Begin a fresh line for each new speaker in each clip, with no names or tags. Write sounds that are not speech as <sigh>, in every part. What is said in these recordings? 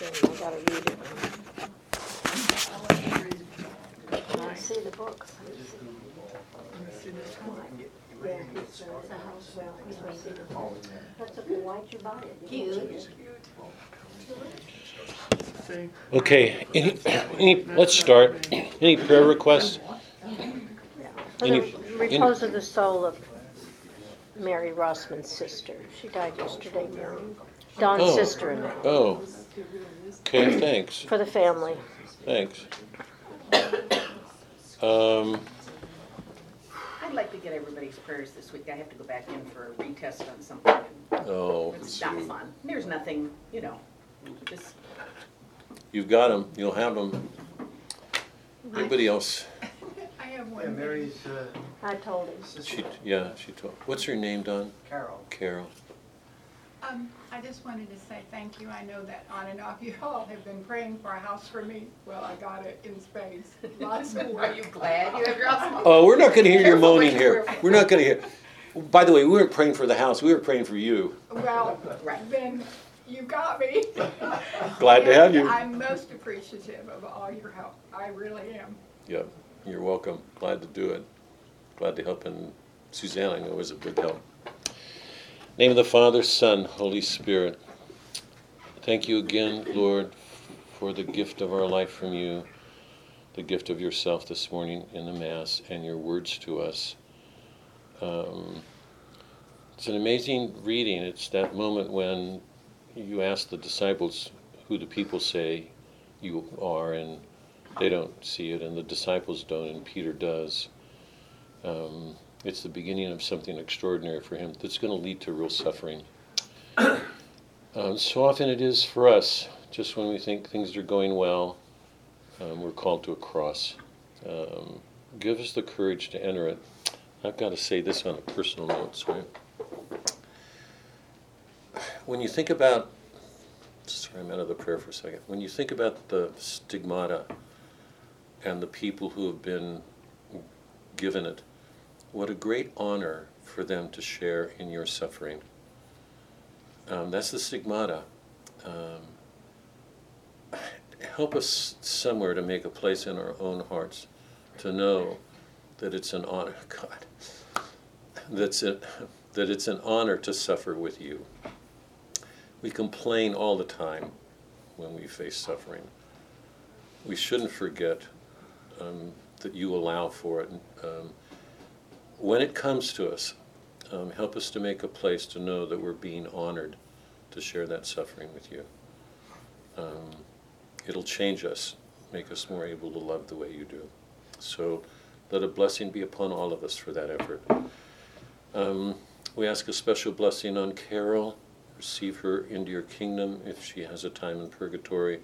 thing, I gotta read it. Can I see the book? Yeah, it's, uh, it's a house, well, anyway. That's okay, why'd you buy it? Cute.
Okay, any, any, let's start. Any prayer requests?
For
Any-
the repose of the soul of Mary Rossman's sister. She died yesterday morning. Don's
Oh.
sister-in-law.
Oh, okay, thanks,
For the family.
thanks. Um,
I'd like to get everybody's prayers this week. I have to go back in for a retest on something.
oh,
It's not fun. There's nothing, you know, just,
you've got them, you'll have them. Anybody else?
I have
Yeah,
one.
Mary's uh,
I told him.
She, yeah, she told, what's her name, Don?
Carol.
Carol.
Um, I just wanted to say thank you. I know that on and off you all have been praying for a house for me. Well, I got it in space. Lots of <laughs> work.
are you glad you have your house?
Oh, we're not gonna hear your moaning here. We're not gonna hear. By the way, we weren't praying for the house, we were praying for you.
Well,
Right.
then you got me.
Glad to have you.
I'm most appreciative of all your help. I really am.
Yep, you're welcome. Glad to do it. Glad to help, and Suzanne, I know, was a big help. Name of the Father, Son, Holy Spirit. Thank you again, Lord, for the gift of our life from you, the gift of yourself this morning in the Mass, and your words to us. Um, it's an amazing reading. It's that moment when you ask the disciples who the people say you are, and they don't see it, and the disciples don't, and Peter does. Um, it's the beginning of something extraordinary for him that's going to lead to real suffering. <coughs> um, so often it is for us, just when we think things are going well, um, we're called to a cross. Um, give us the courage to enter it. I've got to say this on a personal note, sorry. When you think about, sorry, I'm out of the prayer for a second. When you think about the stigmata and the people who have been given it, what a great honor for them to share in your suffering. Um, that's the stigmata. Um, help us somewhere to make a place in our own hearts to know that it's an honor, <laughs> God, that's it, that it's an honor to suffer with you. We complain all the time when we face suffering. We shouldn't forget um, that you allow for it. Um, when it comes to us, um, help us to make a place to know that we're being honored to share that suffering with you. Um, it'll change us, make us more able to love the way you do. So let a blessing be upon all of us for that effort. Um, we ask a special blessing on Carol. Receive her into your kingdom if she has a time in purgatory.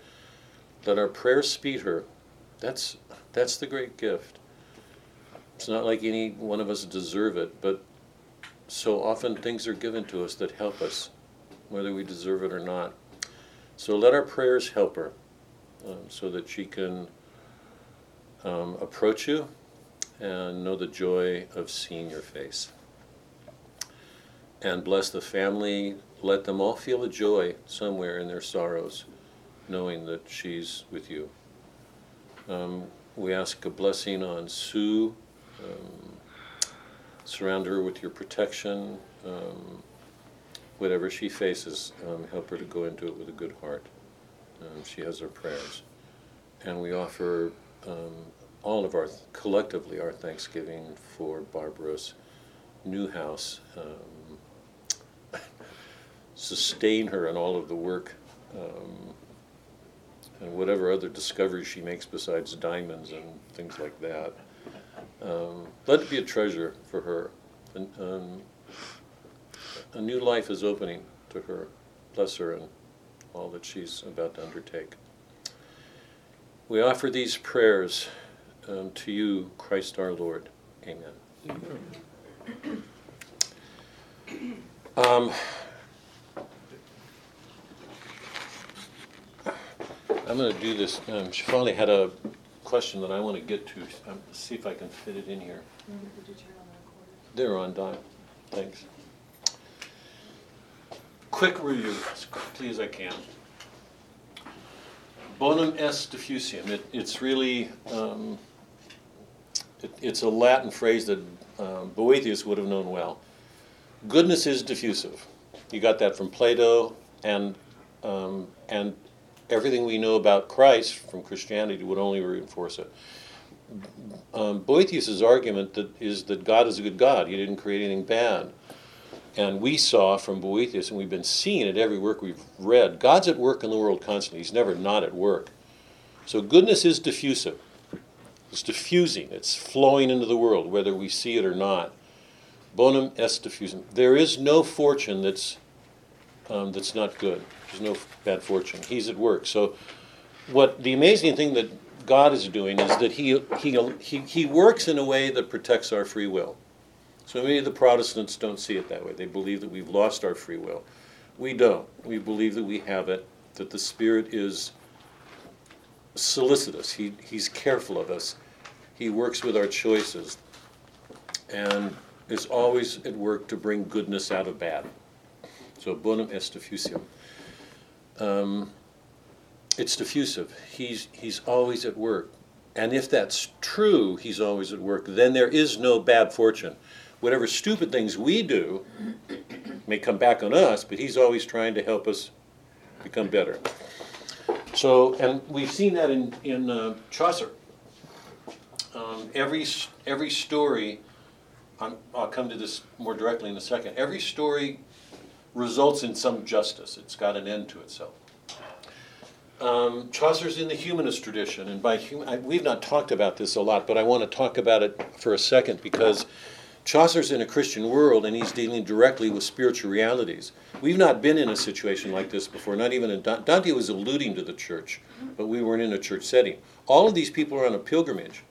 Let our prayers speed her. That's, that's the great gift. It's not like any one of us deserve it, but so often things are given to us that help us, whether we deserve it or not. So let our prayers help her um, so that she can um, approach you and know the joy of seeing your face. And bless the family. Let them all feel a joy somewhere in their sorrows, knowing that she's with you. Um, we ask a blessing on Sue. Um, surround her with your protection. Um, whatever she faces, um, help her to go into it with a good heart. Um, she has our prayers. And we offer um, all of our, collectively, our thanksgiving for Barbara's new house. Um, <laughs> sustain her in all of the work and whatever other discoveries she makes besides diamonds and things like that. Um, let it be a treasure for her. And, um, a new life is opening to her. Bless her and all that she's about to undertake. We offer these prayers um, to you, Christ our Lord. Amen. Um, I'm going to do this. Um, Shefali had a question that I want to get to. Um, see if I can fit it in here. They're on, Don. Thanks. Quick review, as quickly as I can. bonum est diffusivum. It, it's really, um, it, it's a Latin phrase that um, Boethius would have known well. Goodness is diffusive. You got that from Plato, and um, and everything we know about Christ from Christianity would only reinforce it. Um, Boethius's argument that is that God is a good God. He didn't create anything bad. And we saw from Boethius, and we've been seeing it every work we've read, God's at work in the world constantly. He's never not at work. So goodness is diffusive. It's diffusing. It's flowing into the world, whether we see it or not. Bonum est diffusum. There is no fortune that's um, that's not good. There's no bad fortune. He's at work. So, what the amazing thing that God is doing is that he, he, he, he works in a way that protects our free will. So many of the Protestants don't see it that way. They believe that we've lost our free will. We don't. We believe that we have it, that the Spirit is solicitous. He, he's careful of us. He works with our choices and is always at work to bring goodness out of bad. So bonum est diffusivum. Um, it's diffusive. He's, he's always at work. And if that's true, he's always at work, then there is no bad fortune. Whatever stupid things we do may come back on us, but he's always trying to help us become better. So, and we've seen that in, in uh, Chaucer. Um, every, every story, I'm, I'll come to this more directly in a second, every story results in some justice. It's got an end to itself. Um, Chaucer's in the humanist tradition, and by hum- I, we've not talked about this a lot, but I want to talk about it for a second because Chaucer's in a Christian world and he's dealing directly with spiritual realities. We've not been in a situation like this before, not even in Dante was alluding to the church, but we weren't in a church setting. All of these people are on a pilgrimage.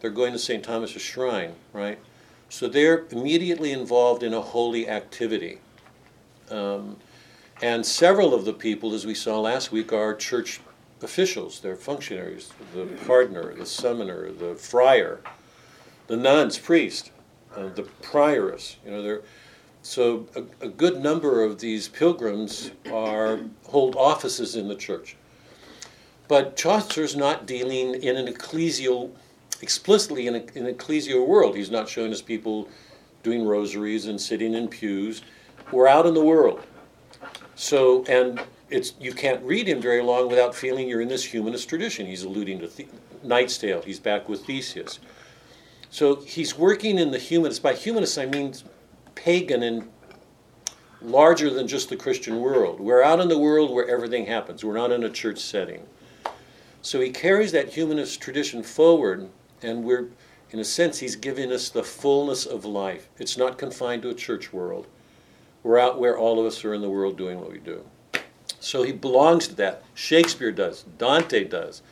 They're going to St. Thomas's shrine, right? So they're immediately involved in a holy activity. Um, and several of the people, as we saw last week, are church officials. They're functionaries the pardoner, the summoner, the friar, the nuns, priest, uh, the prioress. You know, they're, so a, a, good number of these pilgrims are hold offices in the church. But Chaucer's not dealing in an ecclesial, explicitly in, in an ecclesial world. He's not showing us people doing rosaries and sitting in pews. We're out in the world. So, and it's you can't read him very long without feeling you're in this humanist tradition. He's alluding to the, Tale. He's back with Theseus. So he's working in the humanist. By humanist, I mean pagan and larger than just the Christian world. We're out in the world where everything happens. We're not in a church setting. So he carries that humanist tradition forward, and we're, in a sense, he's giving us the fullness of life. It's not confined to a church world. We're out where all of us are in the world doing what we do. So he belongs to that. Shakespeare does, Dante does,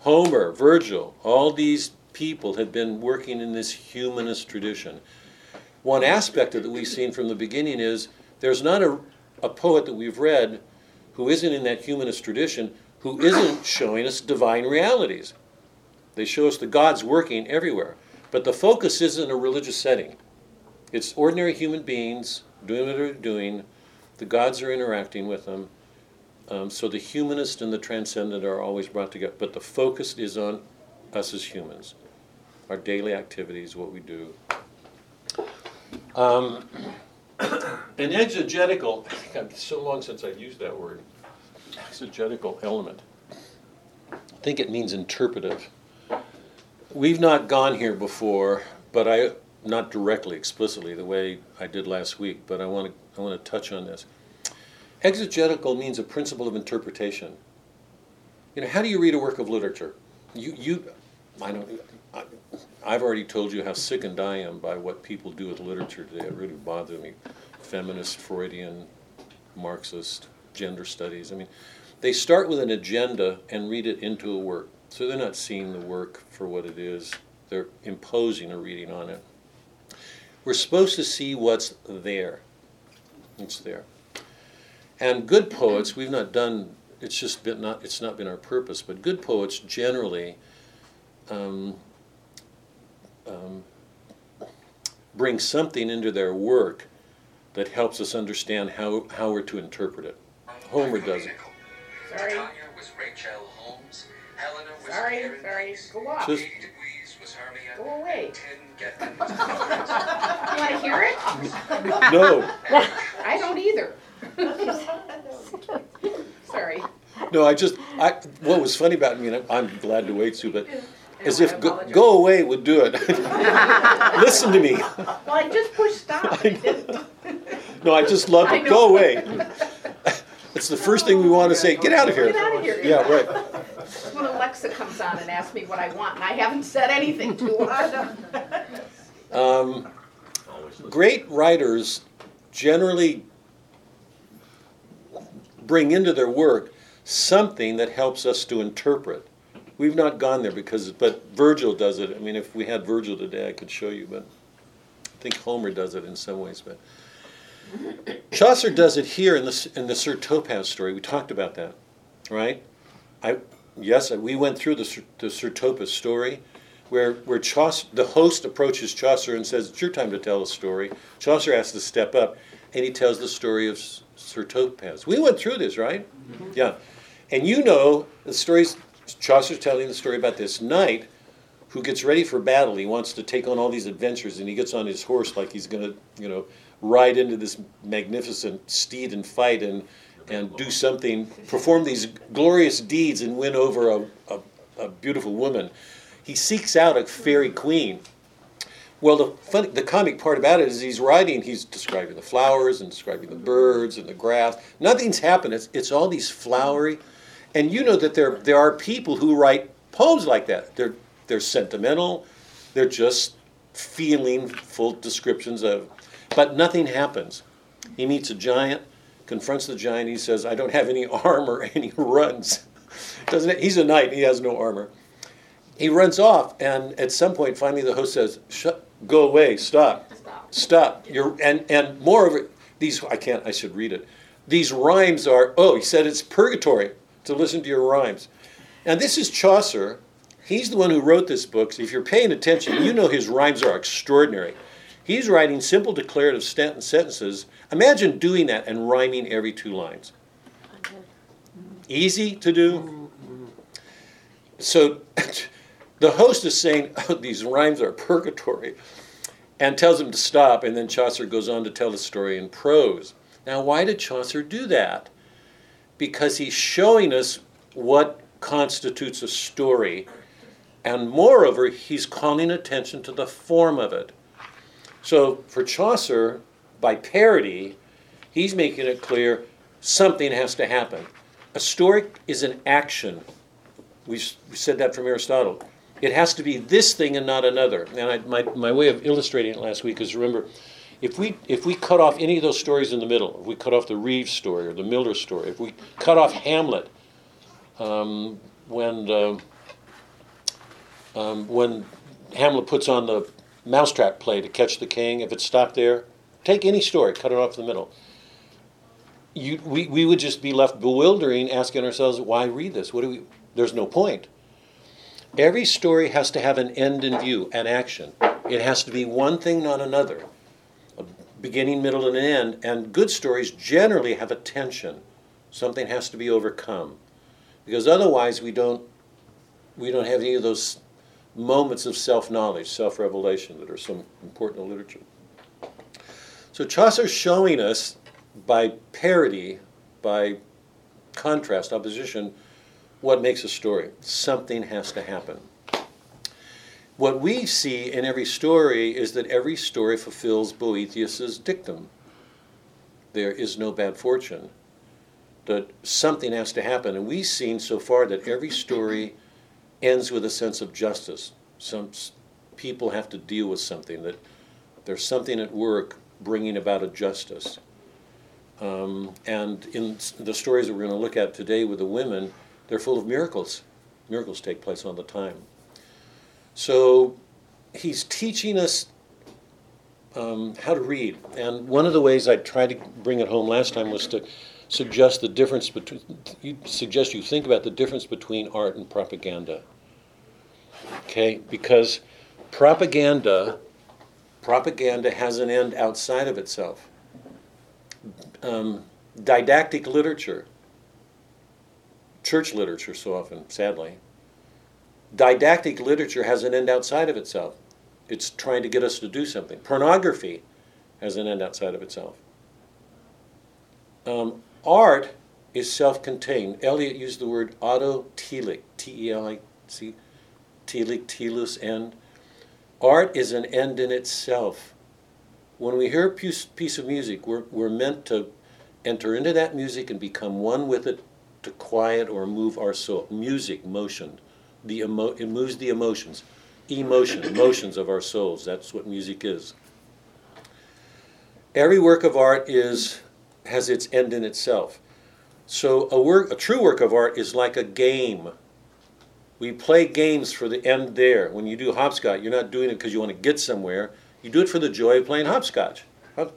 Homer, Virgil, all these people have been working in this humanist tradition. One aspect of that we've seen from the beginning is there's not a, a poet that we've read who isn't in that humanist tradition who isn't showing us divine realities. They show us the God's working everywhere. But the focus isn't a religious setting. It's ordinary human beings doing what they're doing. The gods are interacting with them. Um, so the humanist and the transcendent are always brought together. But the focus is on us as humans, our daily activities, what we do. Um, <coughs> an exegetical, <coughs> so long since I've used that word, exegetical element. I think it means interpretive. We've not gone here before, but I not directly, explicitly, the way I did last week, but I want to I want to touch on this. Exegetical means a principle of interpretation. You know, how do you read a work of literature? You you, I don't. I, I've already told you how sickened I am by what people do with literature today. It really bothers me. Feminist, Freudian, Marxist, gender studies. I mean, they start with an agenda and read it into a work. So they're not seeing the work for what it is. They're imposing a reading on it. We're supposed to see what's there. It's there. And good poets, we've not done. It's just been not. It's not been our purpose. But good poets generally um, um, bring something into their work that helps us understand how how we're to interpret it. Homer does it.
Sorry.
Sherlock Holmes. Helena was
Sorry,
Karen
sorry, go off.
Just-
Go away.
and Tin Getman was <laughs> Florence.
You wanna hear it?
No,
I don't either. Sorry.
no, I just, I, what was funny about me, and I'm I'm glad to wait, Sue, but as if go, go away would do it. <laughs> Listen to me.
Well, I just pushed stop.
I know. No, I just love
I
it.
know.
Go away. It's the first thing we want to say. Get out of here.
Get out of here.
Yeah, right.
When Alexa comes on and asks me what I want, and I haven't said anything to her. <laughs>
Um, great writers generally bring into their work something that helps us to interpret. We've not gone there because, but Virgil does it. I mean, if we had Virgil today, I could show you, but I think Homer does it in some ways. But Chaucer does it here in the in the Sir Topaz story. We talked about that, right? I yes, we went through the Sir, the Sir story, where where Chaucer, the host approaches Chaucer and says, "It's your time to tell a story." Chaucer has to step up, and he tells the story of S- Sir Topaz. We went through this, right? Mm-hmm. Yeah, and you know the stories. Chaucer's telling the story about this knight who gets ready for battle. He wants to take on all these adventures, and he gets on his horse like he's going to, you know, ride into this magnificent steed and fight and and do something, perform these glorious deeds and win over a, a, a beautiful woman. He seeks out a fairy queen. Well, the funny, the comic part about it is he's writing. He's describing the flowers and describing the birds and the grass. Nothing's happened. It's, it's all these flowery, and you know that there there are people who write poems like that. They're they're sentimental. They're just feeling full descriptions of, but nothing happens. He meets a giant, confronts the giant. He says, "I don't have any <laughs> armor," and he runs. Doesn't it? He's a knight. He has no armor. He runs off, and at some point, finally, the host says, "Shut, go away, stop,
Stop.
stop." You're and and moreover, these I can't. I should read it. These rhymes are. Oh, he said it's purgatory to listen to your rhymes, and this is Chaucer. He's the one who wrote this book. So if you're paying attention, you know his rhymes are extraordinary. He's writing simple declarative stent- sentences. Imagine doing that and rhyming every two lines. Easy to do. So <laughs> the host is saying, <laughs> oh, these rhymes are purgatory, and tells him to stop, and then Chaucer goes on to tell the story in prose. Now, why did Chaucer do that? Because he's showing us what constitutes a story, and moreover, he's calling attention to the form of it. So for Chaucer, by parody, he's making it clear something has to happen. A story is an action. We, said that from Aristotle. It has to be this thing and not another. And I, my, my way of illustrating it last week is remember, if we, if we cut off any of those stories in the middle, if we cut off the Reeves story or the Miller story, if we cut off Hamlet, um, when, uh, um, when Hamlet puts on the mousetrap play to catch the king, if it stopped there, take any story, cut it off the middle. You, we, we would just be left bewildering, asking ourselves, why read this? What do we? There's no point. Every story has to have an end in view, an action. It has to be one thing, not another. A beginning, middle, and an end. And good stories generally have a tension. Something has to be overcome. Because otherwise we don't we don't have any of those moments of self-knowledge, self-revelation that are so important in literature. So Chaucer's showing us by parody, by contrast, opposition, what makes a story. Something has to happen. What we see in every story is that every story fulfills Boethius's dictum. There is no bad fortune. That something has to happen. And we've seen so far that every story ends with a sense of justice. Some people have to deal with something, that there's something at work bringing about a justice. Um, and in the stories that we're going to look at today with the women, they're full of miracles. Miracles take place all the time. So he's teaching us um, how to read. And one of the ways I tried to bring it home last time was to suggest the difference between, you suggest you think about the difference between art and propaganda. Okay? Because propaganda, propaganda has an end outside of itself. Um, didactic literature church literature so often, sadly. Didactic literature has an end outside of itself. It's trying to get us to do something. Pornography has an end outside of itself. Um, art is self contained. Eliot used the word autotelic, T E L I C, telic, telos, end. Art is an end in itself. When we hear a piece, piece of music, we're, we're meant to enter into that music and become one with it to quiet or move our soul. Music, motion. The emo- it moves the emotions. Emotion, <coughs> emotions of our souls. That's what music is. Every work of art is has its end in itself. So a work, a true work of art is like a game. We play games for the end there. When you do hopscotch, you're not doing it because you want to get somewhere. You do it for the joy of playing hopscotch,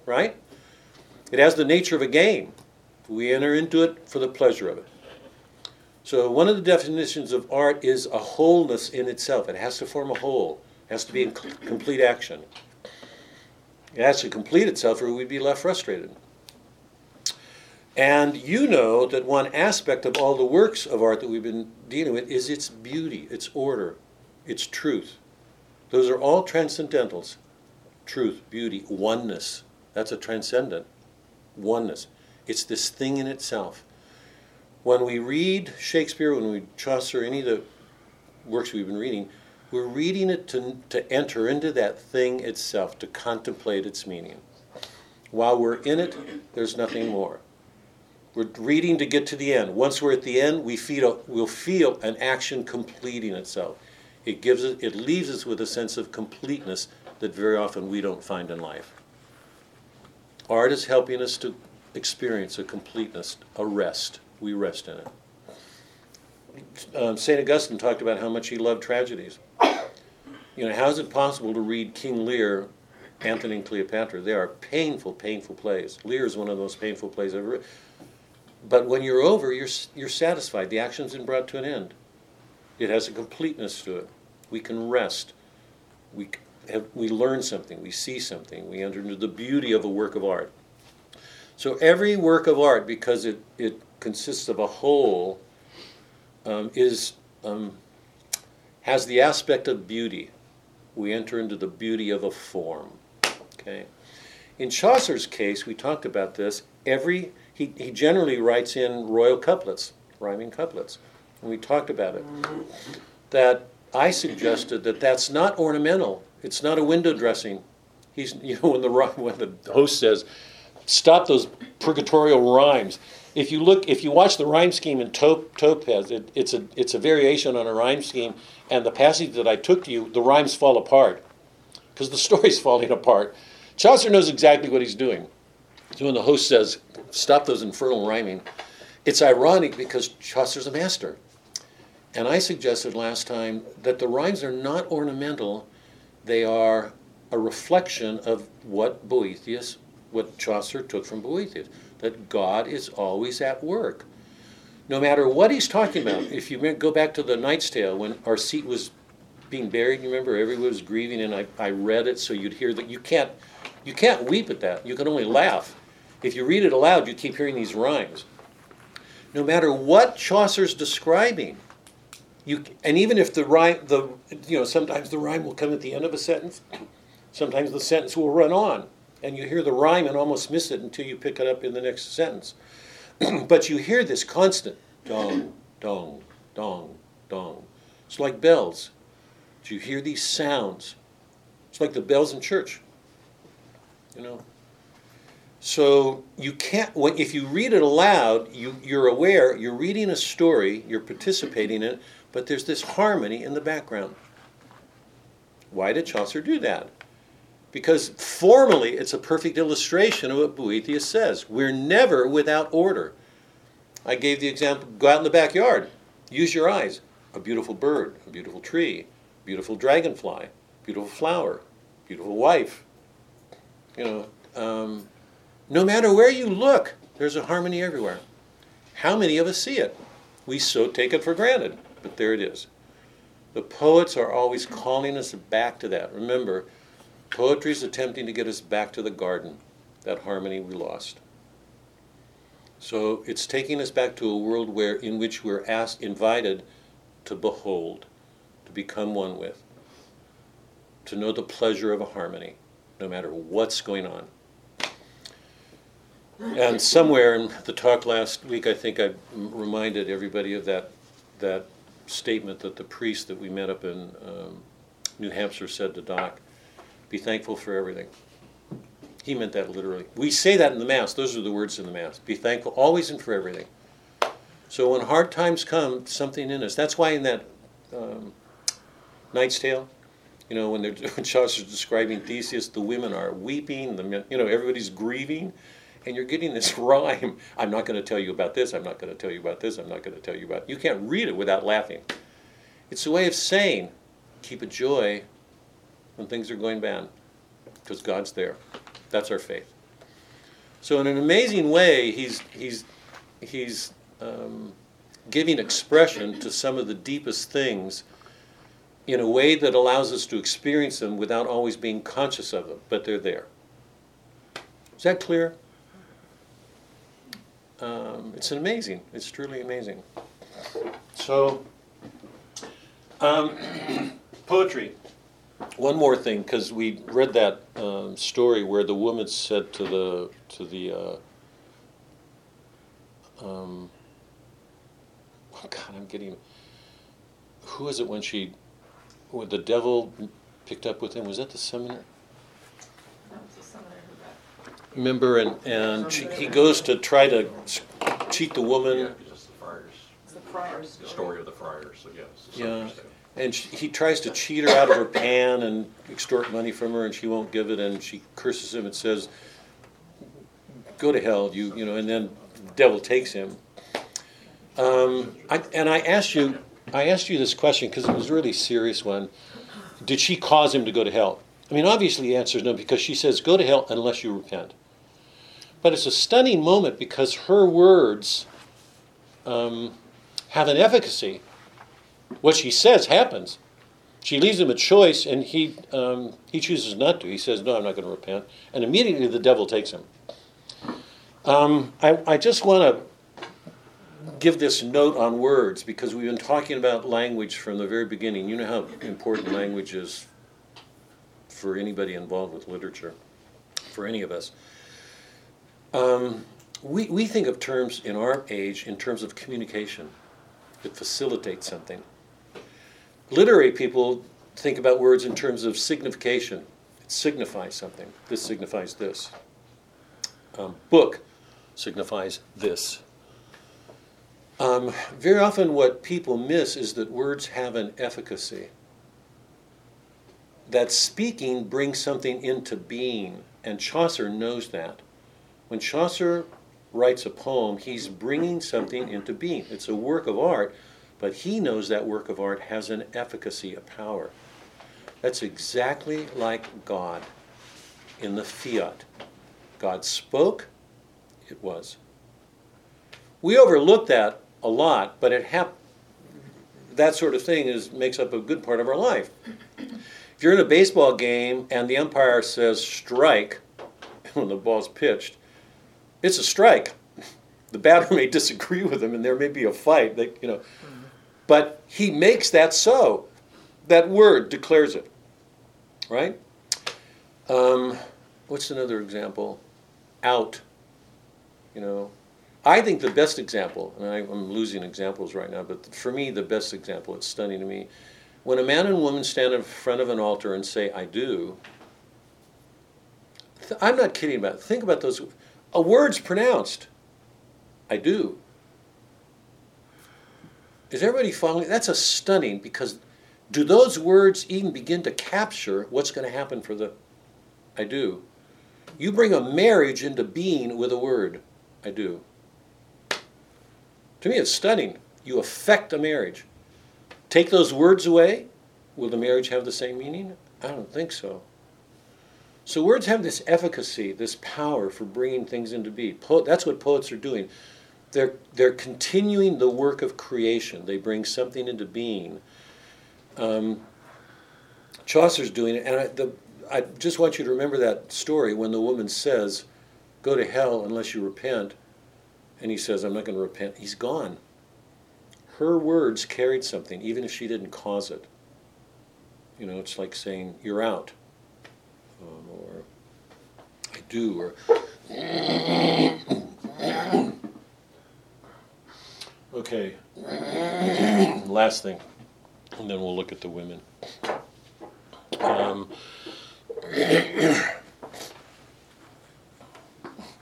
right? It has the nature of a game. We enter into it for the pleasure of it. So one of the definitions of art is a wholeness in itself. It has to form a whole. It has to be in complete action. It has to complete itself or we'd be left frustrated. And you know that one aspect of all the works of art that we've been dealing with is its beauty, its order, its truth. Those are all transcendentals truth, beauty, oneness. That's a transcendent oneness. It's this thing in itself. When we read Shakespeare, when we Chaucer, any of the works we've been reading, we're reading it to, to enter into that thing itself, to contemplate its meaning. While we're in it, there's nothing more. We're reading to get to the end. Once we're at the end, we feel, we'll feel an action completing itself. It gives it, it leaves us with a sense of completeness that very often we don't find in life. Art is helping us to experience a completeness, a rest. We rest in it. Um, St. Augustine talked about how much he loved tragedies. You know, how is it possible to read King Lear, Antony and Cleopatra? They are painful, painful plays. Lear is one of the most painful plays I've ever read. But when you're over, you're, you're satisfied. The action's been brought to an end. It has a completeness to it. We can rest. We, have, we learn something. We see something. We enter into the beauty of a work of art. So every work of art, because it, it consists of a whole, um, is um, has the aspect of beauty. We enter into the beauty of a form. Okay. In Chaucer's case, we talked about this. Every he, he generally writes in royal couplets, rhyming couplets, and we talked about it. That I suggested that that's not ornamental. It's not a window dressing. He's <laughs> you know when the when the host says, "Stop those purgatorial rhymes." If you look, if you watch the rhyme scheme in Top, Topaz, it, it's a it's a variation on a rhyme scheme, and the passage that I took to you, the rhymes fall apart because the <laughs> story's falling apart. Chaucer knows exactly what he's doing. So when the host says, "Stop those infernal rhyming," it's ironic because Chaucer's a master. And I suggested last time that the rhymes are not ornamental; they are a reflection of what Boethius, what Chaucer took from Boethius that God is always at work. No matter what he's talking about, <clears throat> if you go back to the Knight's Tale, when Arcite was being buried, you remember everyone was grieving, and I, I read it so you'd hear that you can't you can't weep at that. You can only laugh. If you read it aloud, you keep hearing these rhymes. No matter what Chaucer's describing, you and even if the rhyme the you know sometimes the rhyme will come at the end of a sentence, sometimes the sentence will run on and you hear the rhyme and almost miss it until you pick it up in the next sentence. <clears throat> but you hear this constant dong, dong, dong, dong. It's like bells. Do You hear these sounds. It's like the bells in church. You know. So you can't. If you read it aloud, you, you're aware. You're reading a story. You're participating in it. But there's this harmony in the background. Why did Chaucer do that? because formally it's a perfect illustration of what Boethius says. We're never without order. I gave the example go out in the backyard, use your eyes. A beautiful bird, a beautiful tree, beautiful dragonfly, beautiful flower, beautiful wife. You know, um, no matter where you look, there's a harmony everywhere. How many of us see it? We so take it for granted, but there it is. The poets are always calling us back to that. Remember, Poetry is attempting to get us back to the garden, that harmony we lost. So it's taking us back to a world where in which we're asked invited to behold, to become one with, to know the pleasure of a harmony, no matter what's going on. And somewhere in the talk last week, I think I reminded everybody of that that statement that the priest that we met up in um, New Hampshire said to Doc, "Be thankful for everything." He meant that literally. We say that in the Mass. Those are the words in the Mass. Be thankful always and for everything. So when hard times come, something in us. That's why in that um, Knight's Tale, you know, when, <laughs> when Chaucer's describing Theseus, the women are weeping, the men, you know, everybody's grieving, and you're getting this <laughs> rhyme. I'm not going to tell you about this. I'm not going to tell you about this. I'm not going to tell you about. You can't read it without laughing. It's a way of saying, keep a joy when things are going bad, because God's there. That's our faith. So in an amazing way, he's he's he's um, giving expression to some of the deepest things in a way that allows us to experience them without always being conscious of them, but they're there. Is that clear? Um, it's amazing. It's truly amazing. So, um, <clears throat> poetry. One more thing, because we read that um, story where the woman said to the to the uh, um, oh God, I'm getting. Who is it when she, when the devil picked up with him? Was that the seminary? Remember, and and she, he goes to try to cheat the woman.
Yeah, just the friars.
The friars.
The story of the friars, so yes. it's
Yeah.
interesting.
And she, he tries to cheat her out of her pan and extort money from her, and she won't give it, and she curses him and says, "Go to hell, you you know." And then the devil takes him. Um, I, and I asked you, I asked you this question because it was a really serious one. Did she cause him to go to hell? I mean, obviously the answer is no, because she says, "Go to hell unless you repent." But it's a stunning moment because her words um, have an efficacy what she says happens. She leaves him a choice, and he um, he chooses not to. He says, "No, I'm not going to repent," and immediately the devil takes him. Um, I, I just want to give this note on words because we've been talking about language from the very beginning. You know how important language is for anybody involved with literature, for any of us. Um, we, we think of terms in our age in terms of communication. It facilitates something. Literary people think about words in terms of signification. It signifies something. This signifies this. Um, book signifies this. Um, very often, what people miss is that words have an efficacy. That speaking brings something into being, and Chaucer knows that. When Chaucer writes a poem, he's bringing something into being. It's a work of art, but he knows that work of art has an efficacy, a power. That's exactly like God in the fiat. God spoke, it was. We overlook that a lot, but it hap- that sort of thing is makes up a good part of our life. If you're in a baseball game and the umpire says strike <laughs> when the ball's pitched, it's a strike. The batter may disagree with him, and there may be a fight. That you know, but he makes that so. That word declares it, right? Um, what's another example? Out. You know, I think the best example, and I, I'm losing examples right now, but for me, the best example, it's stunning to me. When a man and woman stand in front of an altar and say, I do, th- I'm not kidding about it. Think about those. A word's pronounced. I do. Is everybody following? That's a stunning because do those words even begin to capture what's going to happen for the I do? You bring a marriage into being with a word. I do. To me, it's stunning. You affect a marriage. Take those words away, will the marriage have the same meaning? I don't think so. So words have this efficacy, this power for bringing things into being. Po- that's what poets are doing. They're, they're continuing the work of creation. They bring something into being. Um, Chaucer's doing it, and I, the, I just want you to remember that story when the woman says, "Go to hell unless you repent," and he says, I'm not going to repent, he's gone. Her words carried something, even if she didn't cause it. You know, it's like saying, You're out. Do, or Okay. Last thing, and then we'll look at the women. Um,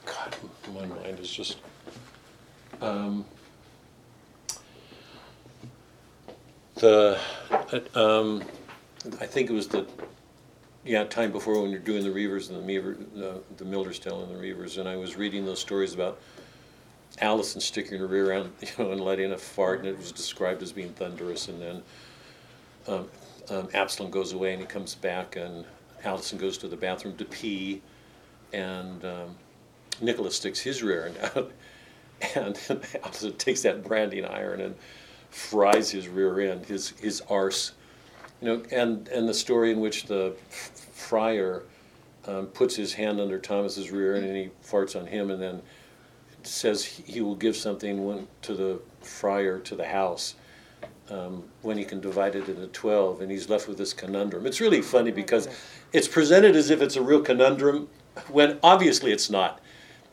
God, my mind is just. Um, the, um, I think it was the, yeah, time before when you're doing the Reavers and the Meaver, the, the Milderstown and the Reavers, and I was reading those stories about Allison sticking her rear end, <laughs> you know, and letting a fart, and it was described as being thunderous, and then um, um, Absalom goes away and he comes back, and Allison goes to the bathroom to pee, and um, Nicholas sticks his rear end <laughs> out, and <laughs> Allison takes that branding iron and fries his rear end, his his arse, you know, and and the story in which the friar um, puts his hand under Thomas's rear and he farts on him, and then says he will give something to the friar to the house um, when he can divide it into 12 and he's left with this conundrum. It's really funny because it's presented as if it's a real conundrum when obviously it's not.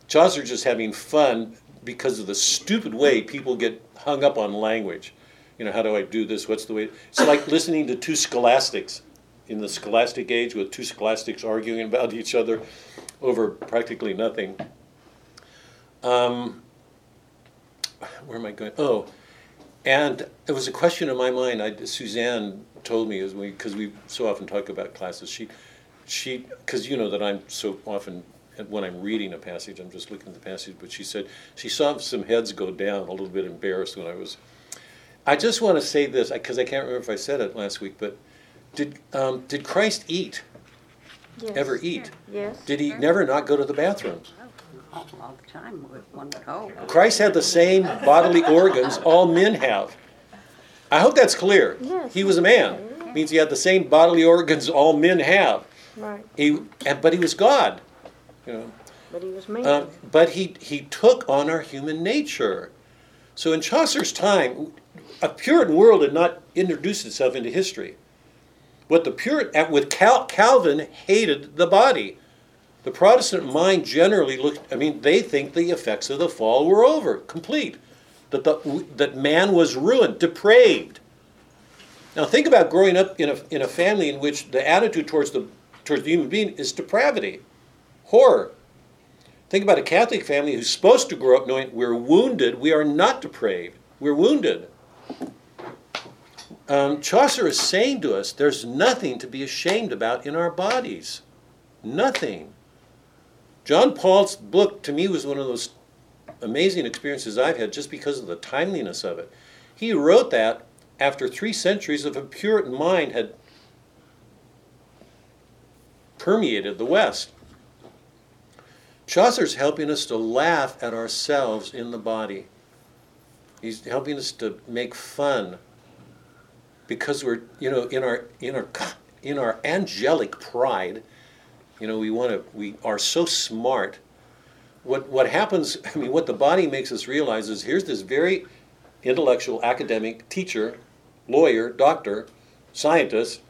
Chaucer's just having fun because of the stupid way people get hung up on language you know how do i do this what's the way it's like listening to two scholastics in the scholastic age with two scholastics arguing about each other over practically nothing um, where am I going? Oh, and it was a question in my mind. I, Suzanne told me as we because we so often talk about classes. She, she, because you know that I'm so often when I'm reading a passage, I'm just looking at the passage. But she said she saw some heads go down, a little bit embarrassed when I was. I just want to say this because I can't remember if I said it last week, but did um, did Christ eat?
Yes.
Ever eat?
Yes.
Did he never not go to the bathroom?
all all the time, one would hope.
Christ had the same bodily organs all men have. I hope that's clear.
Yes.
He was a man. Means he had the same bodily organs all men have.
Right.
He, but he was God. You know.
But he was man.
Um, but he, he took on our human nature. So in Chaucer's time, a Puritan world had not introduced itself into history. What the Puritan, uh, with Cal, Calvin hated the body. The Protestant mind generally looked, I mean, they think the effects of the fall were over, complete. That, the, that man was ruined, depraved. Now think about growing up in a, in a family in which the attitude towards the, towards the human being is depravity, horror. Think about a Catholic family who's supposed to grow up knowing we're wounded, we are not depraved, we're wounded. Um, Chaucer is saying to us there's nothing to be ashamed about in our bodies. Nothing. John Paul's book to me was one of those amazing experiences I've had just because of the timeliness of it. He wrote that after three centuries of a Puritan mind had permeated the West. Chaucer's helping us to laugh at ourselves in the body. He's helping us to make fun because we're, you know, in our in our in our angelic pride, you know, we want to we are so smart. What what happens, <laughs> I mean, what the body makes us realize is here's this very intellectual academic teacher, lawyer, doctor, scientist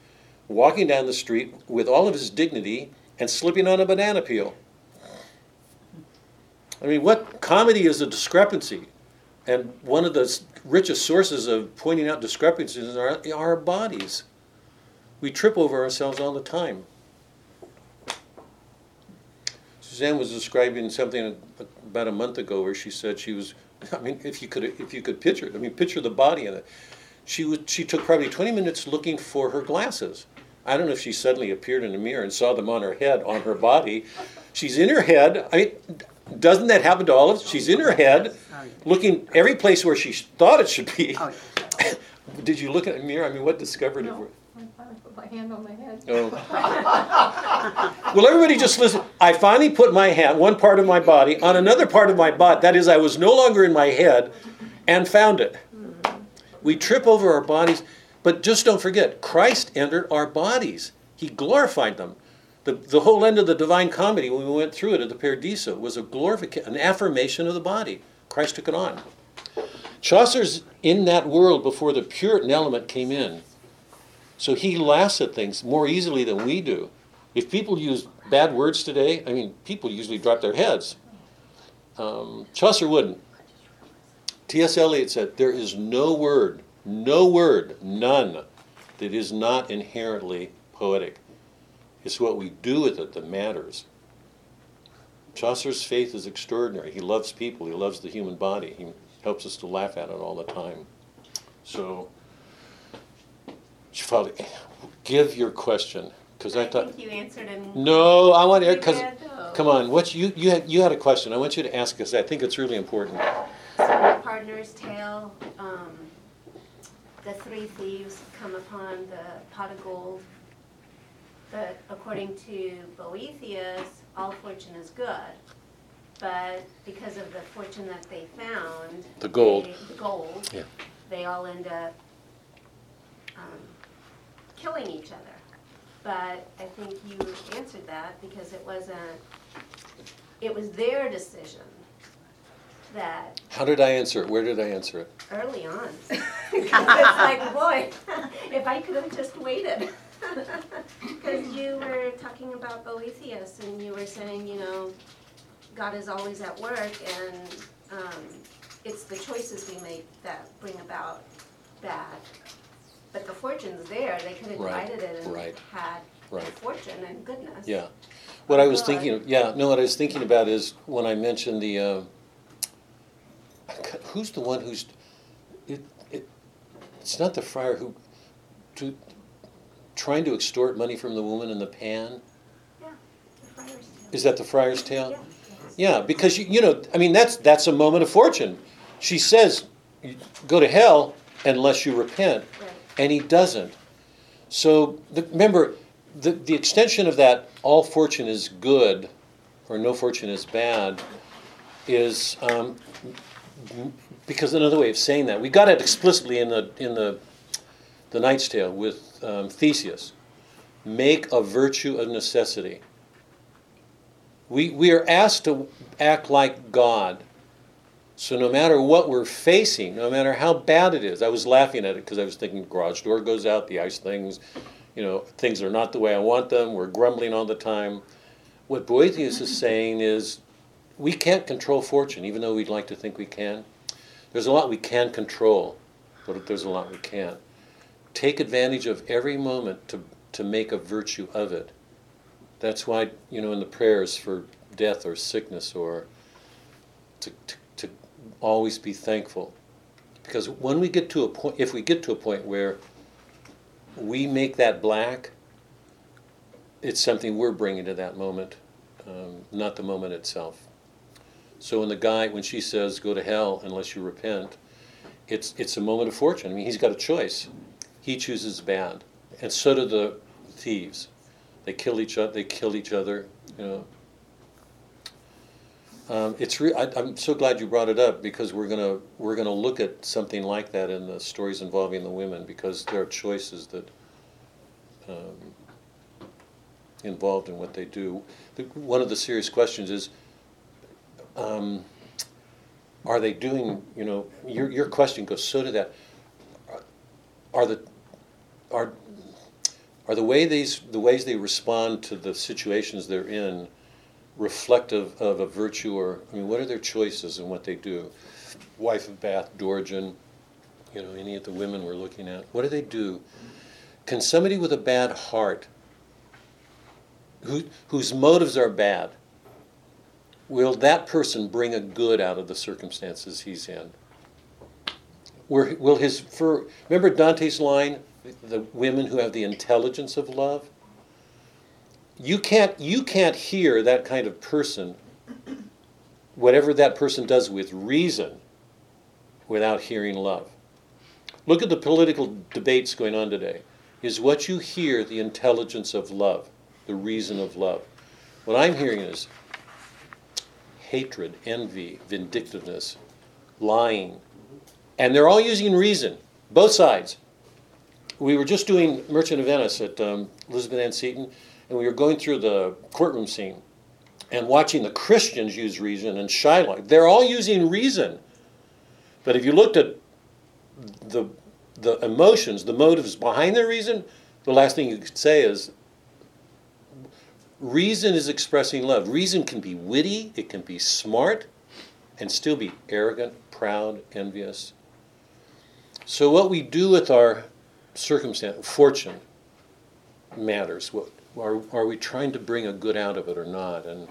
walking down the street with all of his dignity and slipping on a banana peel. I mean, what comedy is a discrepancy? And one of the richest sources of pointing out discrepancies are our bodies. We trip over ourselves all the time. Suzanne was describing something about a month ago where she said she was. <laughs> I mean, if you could, if you could picture it, I mean, picture the body in it. She was. She took probably 20 minutes looking for her glasses. I don't know if she suddenly appeared in a mirror and saw them on her head, on her body. She's in her head. I doesn't that happen to all of us? She's in her head, oh, looking every place where she thought it should be.
Oh, <laughs>
Did you look at a mirror? I mean, what discovered it?
No, I finally put my hand on my head.
Oh. <laughs> well, everybody just listen. I finally put my hand, one part of my body, on another part of my body. That is, I was no longer in my head and found it. Hmm. We trip over our bodies, but just don't forget Christ entered our bodies, He glorified them. The, the whole end of the Divine Comedy, when we went through it at the Paradiso, was a glorification, an affirmation of the body. Christ took it on. Chaucer's in that world before the Puritan element came in. So he laughs at things more easily than we do. If people use bad words today, I mean, people usually drop their heads. Um, Chaucer wouldn't. T.S. Eliot said, There is no word, no word, none, that is not inherently poetic. It's what we do with it that matters. Chaucer's faith is extraordinary. He loves people, he loves the human body. He helps us to laugh at it all the time. So, Father, give your question. Because I
I
thought.
think you answered in.
No, I want to, because, come on, what you, you had, you had a question. I want you to ask us. I think it's really important.
So the pardoner's tale, um, the three thieves come upon the pot of gold. But according to Boethius, all fortune is good. But because of the fortune that they found.
The gold.
they- The gold.
Yeah.
They all end up, um, killing each other. But I think you answered that because it wasn't, it was their decision that
How did I answer it? Where did I answer it?
early on. <laughs> <laughs> It's like, boy, <laughs> if I could have just waited. Because you were talking about Boethius and you were saying, you know, God is always at work and um, it's the choices we make that bring about bad. But the fortune's there, they could have
Right,
divided it and
right,
had
right.
fortune and goodness.
Yeah. What I was thinking, of, yeah, no, what I was thinking about is when I mentioned the, uh, who's the one who's, it, it, it's not the friar who, to, trying to extort money from the woman in the pan.
Yeah, the.
Is that the friar's tale?
Yeah.
Yeah, because you, you know, I mean, that's that's a moment of fortune. She says, "Go to hell unless you repent,"
Right.
and he doesn't. So the, remember, the the extension of that "all fortune is good," or "no fortune is bad," is um, because another way of saying that we got it explicitly in the in the the Knight's Tale with um, Theseus. Make a virtue of necessity. We, we are asked to act like God. So no matter what we're facing, no matter how bad it is, I was laughing at it because I was thinking garage door goes out, the ice things, you know, things are not the way I want them, we're grumbling all the time. What Boethius is saying is we can't control fortune, even though we'd like to think we can. There's a lot we can control, but there's a lot we can't. Take advantage of every moment to, to make a virtue of it. That's why, you know, in the prayers for death or sickness or to, to, to always be thankful. Because when we get to a point, if we get to a point where we make that black, it's something we're bringing to that moment, um, not the moment itself. So when the guy, when she says, go to hell unless you repent, it's, it's a moment of fortune. I mean, he's got a choice. He chooses bad. And so do the thieves. They kill each other. They kill each other. You know. Um, it's re- I, I'm so glad you brought it up because we're gonna we're gonna look at something like that in the stories involving the women because there are choices that um, involved in what they do. The, one of the serious questions is. Um, are they doing, you know, your, your question goes so to that. Are the, are, are the way these, the ways they respond to the situations they're in reflective of a virtue or, I mean, what are their choices and what they do? Wife of Bath, Dorigen, you know, any of the women we're looking at, what do they do? Can somebody with a bad heart, who, whose motives are bad, will that person bring a good out of the circumstances he's in? Will his for remember Dante's line, the women who have the intelligence of love? You can't you can't hear that kind of person, whatever that person does with reason, without hearing love. Look at the political debates going on today. Is what you hear the intelligence of love, the reason of love? What I'm hearing is hatred, envy, vindictiveness, lying. And they're all using reason, both sides. We were just doing Merchant of Venice at um, Elizabeth Ann Seton, and we were going through the courtroom scene. and watching the Christians use reason and Shylock. They're all using reason. But if you looked at the, the emotions, the motives behind their reason, the last thing you could say is reason is expressing love. Reason can be witty, it can be smart, and still be arrogant, proud, envious. So, what we do with our circumstance, fortune, matters. What, are, are we trying to bring a good out of it or not? And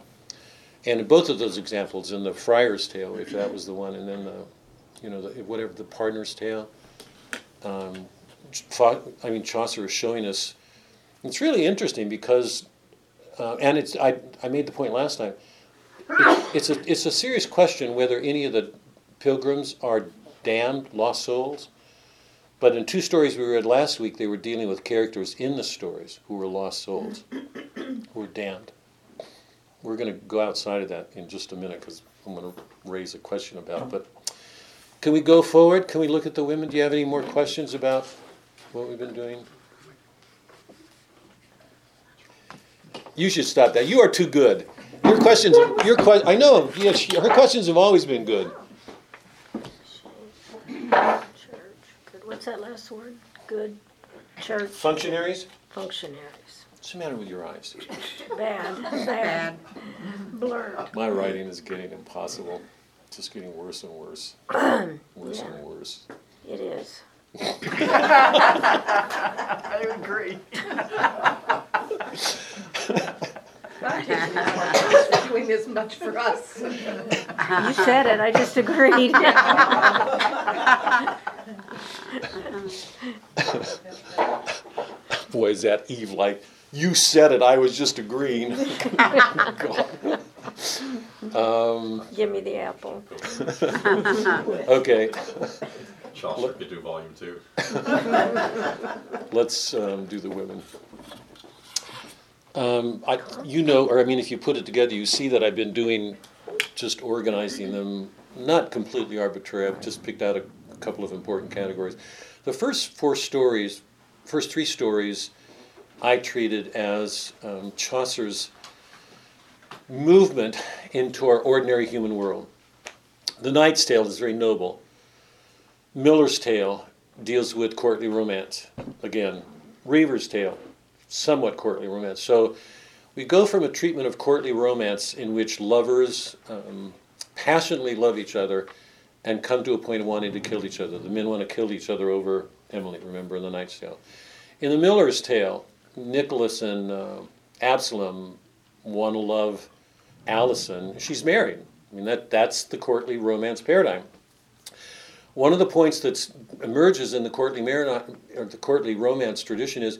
and in both of those examples, in the Friar's Tale, if that was the one, and then the, you know, the, whatever the Pardoner's Tale, um, I mean, Chaucer is showing us. It's really interesting because, uh, and it's I, I made the point last time. It, it's a it's a serious question whether any of the pilgrims are damned, lost souls. But in two stories we read last week, they were dealing with characters in the stories who were lost souls, <clears throat> who were damned. We're going to go outside of that in just a minute because I'm going to raise a question about it. But can we go forward? Can we look at the women? Do you have any more questions about what we've been doing? You should stop that. You are too good. Your questions, your que- I know. Yes, her questions have always been good.
Church, good, what's that last word? Good, church,
Functionaries.
functionaries.
What's the matter with your eyes?
Bad, <laughs> bad, blurred.
My writing is getting impossible. It's just getting worse and worse. <clears throat> Worse and worse.
It is. <laughs>
I agree. <laughs> Doing as much for us.
You said it, I just agreed. <laughs>
Boy, is that Eve like, you said it, I was just agreeing. Um, <laughs>
Give me the apple. <laughs>
okay,
Chaucer could do volume two.
let's um, do the women. Um, I, you know, or I mean, if you put it together, you see that I've been doing, just organizing them, not completely arbitrary. I've just picked out a, a couple of important categories. The first four stories, first three stories, I treated as um, Chaucer's movement into our ordinary human world. The Knight's Tale is very noble. Miller's Tale deals with courtly romance. Again, Reeve's Tale, somewhat courtly romance. So we go from a treatment of courtly romance in which lovers um, passionately love each other and come to a point of wanting to kill each other. The men want to kill each other over Emily, remember, in The Knight's Tale. In The Miller's Tale, Nicholas and uh, Absalom want to love Allison. She's married. I mean, that, that's the courtly romance paradigm. One of the points that emerges in the courtly, mar- or the courtly romance tradition is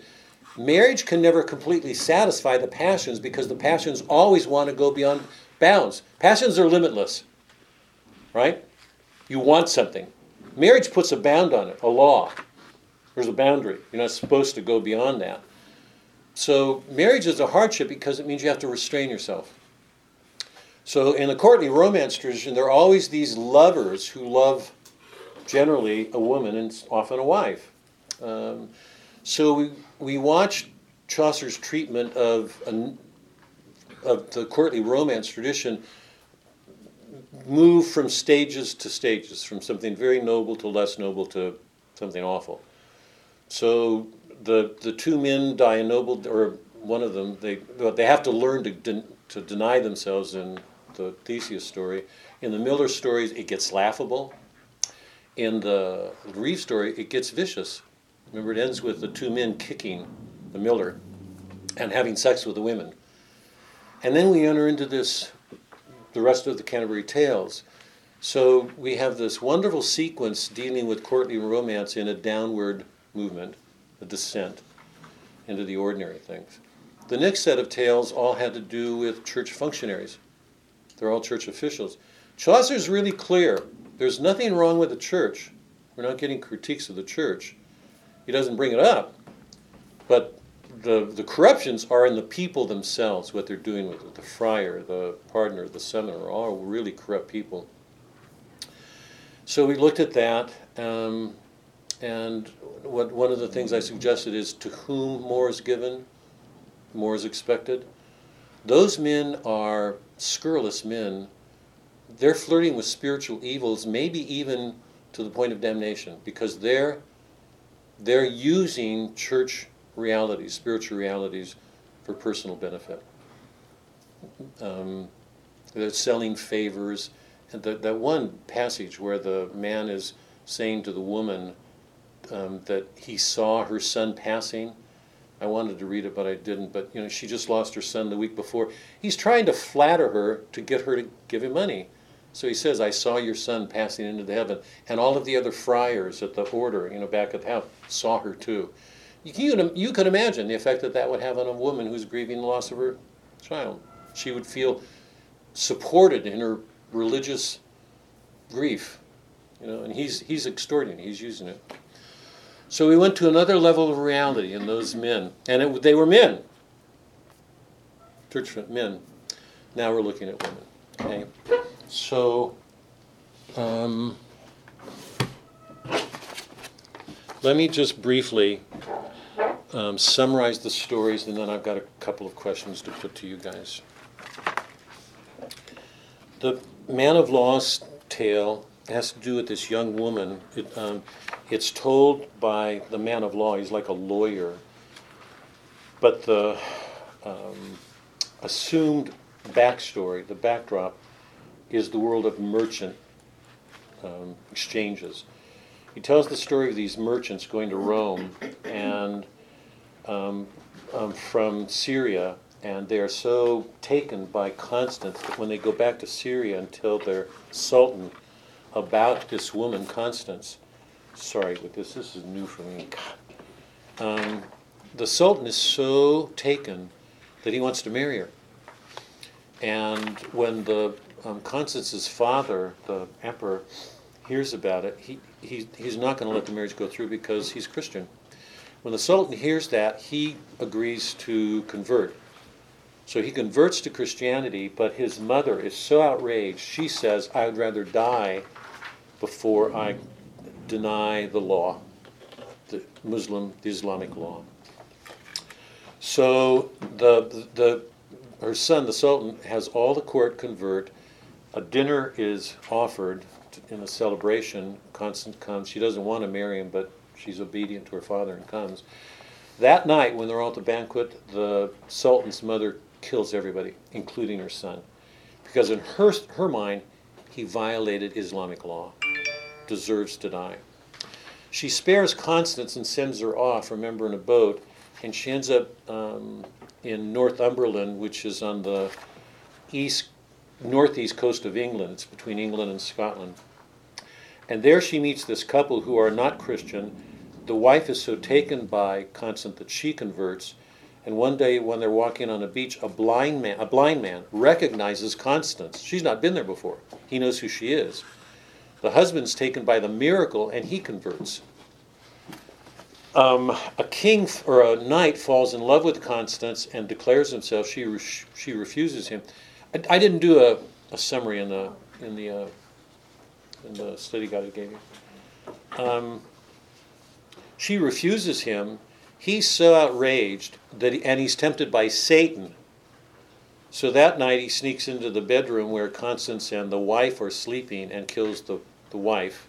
marriage can never completely satisfy the passions because the passions always want to go beyond bounds. Passions are limitless, right? You want something. Marriage puts a bound on it, a law. There's a boundary. You're not supposed to go beyond that. So marriage is a hardship because it means you have to restrain yourself. So in the courtly romance tradition, there are always these lovers who love generally a woman and often a wife. Um, so we, we watch Chaucer's treatment of, an, of the courtly romance tradition move from stages to stages, from something very noble to less noble to something awful. So the the two men die noble, or one of them, they they have to learn to to deny themselves in the Theseus story. In the Miller stories, it gets laughable. In the Reeve story, it gets vicious. Remember, it ends with the two men kicking the Miller and having sex with the women. And then we enter into this, the rest of the Canterbury Tales. So we have this wonderful sequence dealing with courtly romance in a downward movement, a descent into the ordinary things. The next set of tales all had to do with church functionaries. They're all church officials. Chaucer's really clear. There's nothing wrong with the church. We're not getting critiques of the church. He doesn't bring it up. But the, the corruptions are in the people themselves, what they're doing with it. The friar, the pardoner, the summoner are all really corrupt people. So we looked at that, um, and what, one of the things I suggested is to whom more is given, more is expected. Those men are scurrilous men, they're flirting with spiritual evils, maybe even to the point of damnation, because they're they're using church realities, spiritual realities, for personal benefit. Um, they're selling favors. And that, that one passage where the man is saying to the woman um, that he saw her son passing. I wanted to read it, but I didn't. But you know, she just lost her son the week before. He's trying to flatter her to get her to give him money. So he says, "I saw your son passing into the heaven," and all of the other friars at the order, you know, back at the house, saw her too. You can, you can imagine the effect that that would have on a woman who's grieving the loss of her child. She would feel supported in her religious grief, you know, and he's he's extorting, he's using it. So we went to another level of reality in those men, and it, they were men, church men. Now we're looking at women. Okay, so um, let me just briefly um, summarize the stories, and then I've got a couple of questions to put to you guys. The man of law's tale has to do with this young woman. It, um, it's told by the man of law. He's like a lawyer, but the um, assumed backstory, the backdrop, is the world of merchant um, exchanges. He tells the story of these merchants going to Rome and um, um, from Syria, and they are so taken by Constance that when they go back to Syria and tell their sultan about this woman, Constance, sorry, with this this is new for me. Um, the sultan is so taken that he wants to marry her. And when the um, Constance's father, the emperor, hears about it, he, he, he's not going to let the marriage go through because he's Christian. When the Sultan hears that, he agrees to convert. So he converts to Christianity, but his mother is so outraged, she says, I would rather die before I deny the law, the Muslim, the Islamic law. So the, the, her son, the Sultan, has all the court convert. A dinner is offered in a celebration. Constance comes. She doesn't want to marry him, but she's obedient to her father and comes. That night, when they're all at the banquet, the Sultan's mother kills everybody, including her son, because in her, her mind, he violated Islamic law, deserves to die. She spares Constance and sends her off, remember, in a boat, and she ends up um, in Northumberland, which is on the east, northeast coast of England. It's between England and Scotland. And there she meets this couple who are not Christian. The wife is so taken by Constance that she converts. And one day, when they're walking on a beach, a blind man, a blind man recognizes Constance. She's not been there before. He knows who she is. The husband's taken by the miracle, and he converts. Um, a king or a knight falls in love with Constance and declares himself. She re- she refuses him. I, I, didn't do a, a summary in the in the uh, in the study guide gave you. Um, she refuses him. He's so outraged that he, and he's tempted by Satan. So that night he sneaks into the bedroom where Constance and the wife are sleeping and kills the, the wife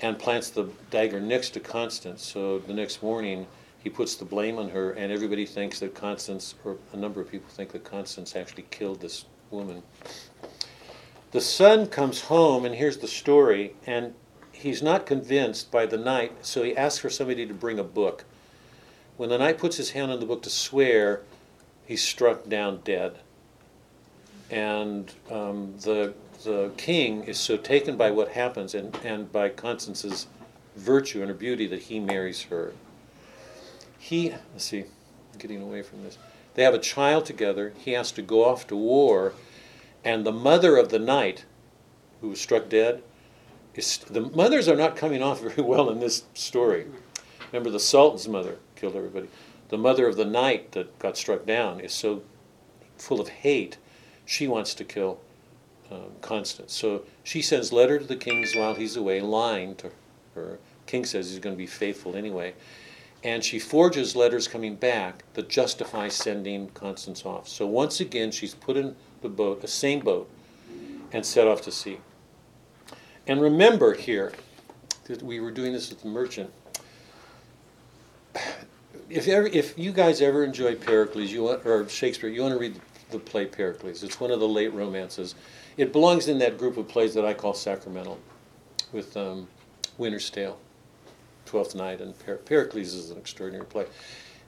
and plants the dagger next to Constance. So the next morning he puts the blame on her and everybody thinks that Constance, or a number of people think that Constance actually killed this woman. The son comes home and hears the story, and he's not convinced by the knight, so he asks for somebody to bring a book. When the knight puts his hand on the book to swear, he's struck down dead. And um, the, the king is so taken by what happens and, and by Constance's virtue and her beauty that he marries her. He, let's see, I'm getting away from this. They have a child together. He has to go off to war and the mother of the knight who was struck dead is the mothers are not coming off <laughs> very well in this story. Remember, the Sultan's mother killed everybody. The mother of the knight that got struck down is so full of hate, she wants to kill um, Constance. So she sends letter to the king while he's away, lying to her. King says he's going to be faithful anyway. And she forges letters coming back that justify sending Constance off. So once again, she's put in the boat, a same boat, and set off to sea. And remember here that we were doing this with the merchant. If ever, if you guys ever enjoy Pericles, you want, or Shakespeare, you want to read the play Pericles. It's one of the late romances. It belongs in that group of plays that I call sacramental, with um, Winter's Tale, Twelfth Night, and per- Pericles is an extraordinary play.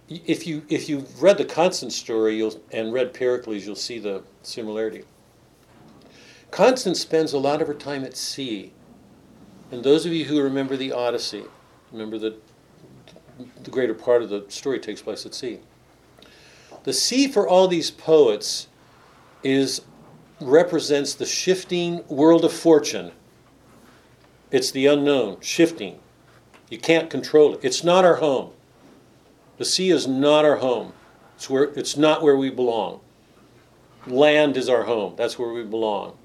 If you if you've read the Constance story, you'll and read Pericles, you'll see the similarity. Constance spends a lot of her time at sea. And those of you who remember the Odyssey, remember that the greater part of the story takes place at sea. The sea for all these poets is represents the shifting world of fortune. It's the unknown, shifting. You can't control it. It's not our home. The sea is not our home. It's where it's not where we belong. Land is our home. That's where we belong.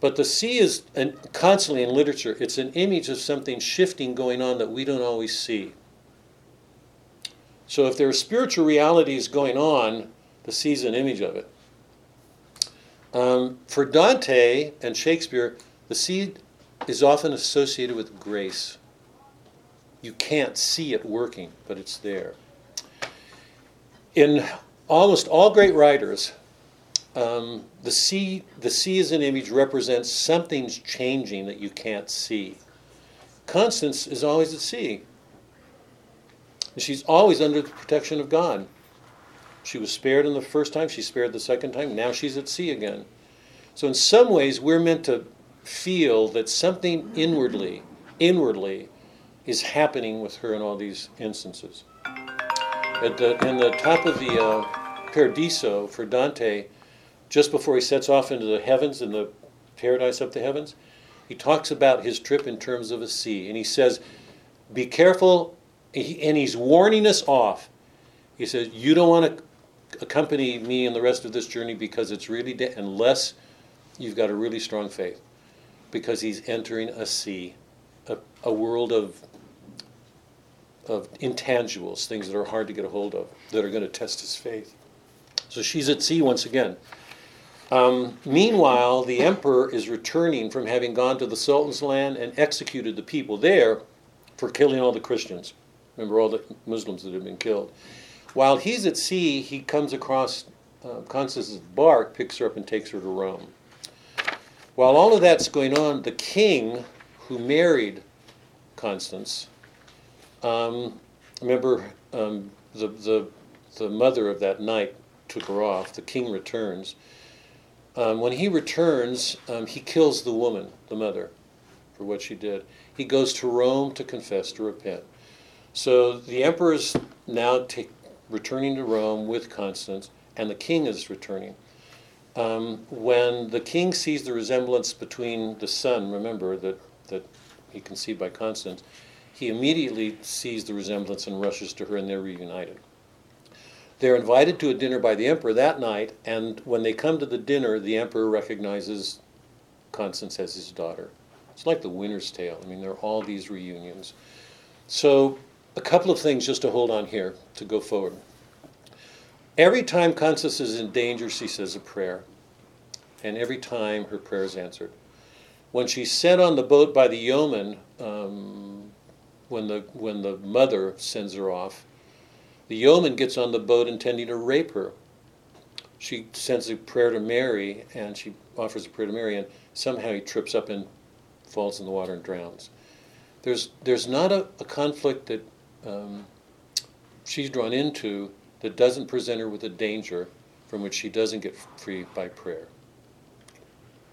But the sea is and constantly in literature, it's an image of something shifting going on that we don't always see. So if there are spiritual realities going on, the sea is an image of it. Um, for Dante and Shakespeare, the sea is often associated with grace. You can't see it working, but it's there. In almost all great writers, um, the sea, the sea as an image represents something's changing that you can't see. Constance is always at sea. She's always under the protection of God. She was spared in the first time, she's spared the second time, now she's at sea again. So, in some ways, we're meant to feel that something inwardly, inwardly, is happening with her in all these instances. The, in the top of the uh, Paradiso for Dante, just before he sets off into the heavens and the paradise up the heavens, he talks about his trip in terms of a sea. And he says, Be careful. And he's warning us off. He says, You don't want to accompany me in the rest of this journey because it's really, da- unless you've got a really strong faith. Because he's entering a sea, a, a world of, of intangibles, things that are hard to get a hold of, that are going to test his faith. So she's at sea once again. Um, meanwhile, the emperor is returning from having gone to the Sultan's land and executed the people there for killing all the Christians. Remember all the Muslims that had been killed. While he's at sea, he comes across uh, Constance's bark, picks her up, and takes her to Rome. While all of that's going on, the king who married Constance, um, remember um, the, the, the mother of that knight took her off, the king returns. Um, when he returns, um, he kills the woman, the mother, for what she did. He goes to Rome to confess, to repent. So the emperor is now ta- returning to Rome with Constance, and the king is returning. Um, when the king sees the resemblance between the son, remember that, that he conceived by Constance, he immediately sees the resemblance and rushes to her, and they're reunited. They're invited to a dinner by the emperor that night, and when they come to the dinner, the emperor recognizes Constance as his daughter. It's like the Winter's Tale. I mean, there are all these reunions. So, a couple of things just to hold on here to go forward. Every time Constance is in danger, she says a prayer, and every time her prayer is answered. When she's sent on the boat by the yeoman, um, when the when the mother sends her off, the yeoman gets on the boat intending to rape her. She sends a prayer to Mary, and she offers a prayer to Mary, and somehow he trips up and falls in the water and drowns. There's there's not a, a conflict that um, she's drawn into that doesn't present her with a danger from which she doesn't get free by prayer.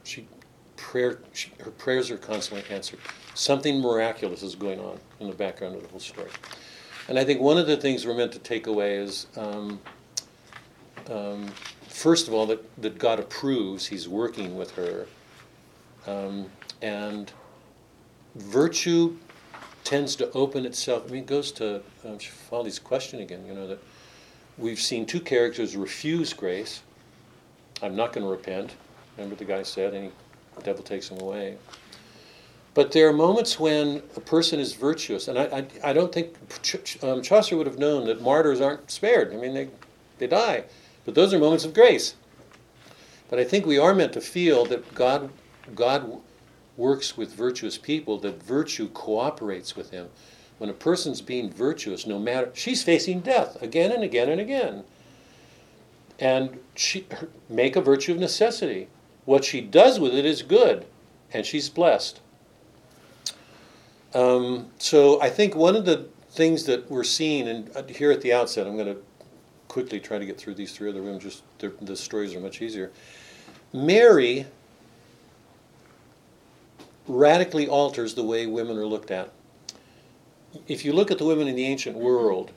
She prayer she, her prayers are constantly answered. Something miraculous is going on in the background of the whole story. And I think one of the things we're meant to take away is, um, um, first of all, that, that God approves, He's working with her. Um, and virtue tends to open itself. I mean, it goes to um, Folly's question again, you know, that we've seen two characters refuse grace. I'm not going to repent. Remember the guy said, and he, the devil takes him away. But there are moments when a person is virtuous, and I, I, I don't think Ch- um, Chaucer would have known that martyrs aren't spared. I mean, they, they die. But those are moments of grace. But I think we are meant to feel that God, God works with virtuous people, that virtue cooperates with Him. When a person's being virtuous, no matter, she's facing death again and again and again. And she make a virtue of necessity. What she does with it is good, and she's blessed. Um, so I think one of the things that we're seeing, and uh, here at the outset, I'm going to quickly try to get through these three other women. Just the stories are much easier. Mary radically alters the way women are looked at. If you look at the women in the ancient world,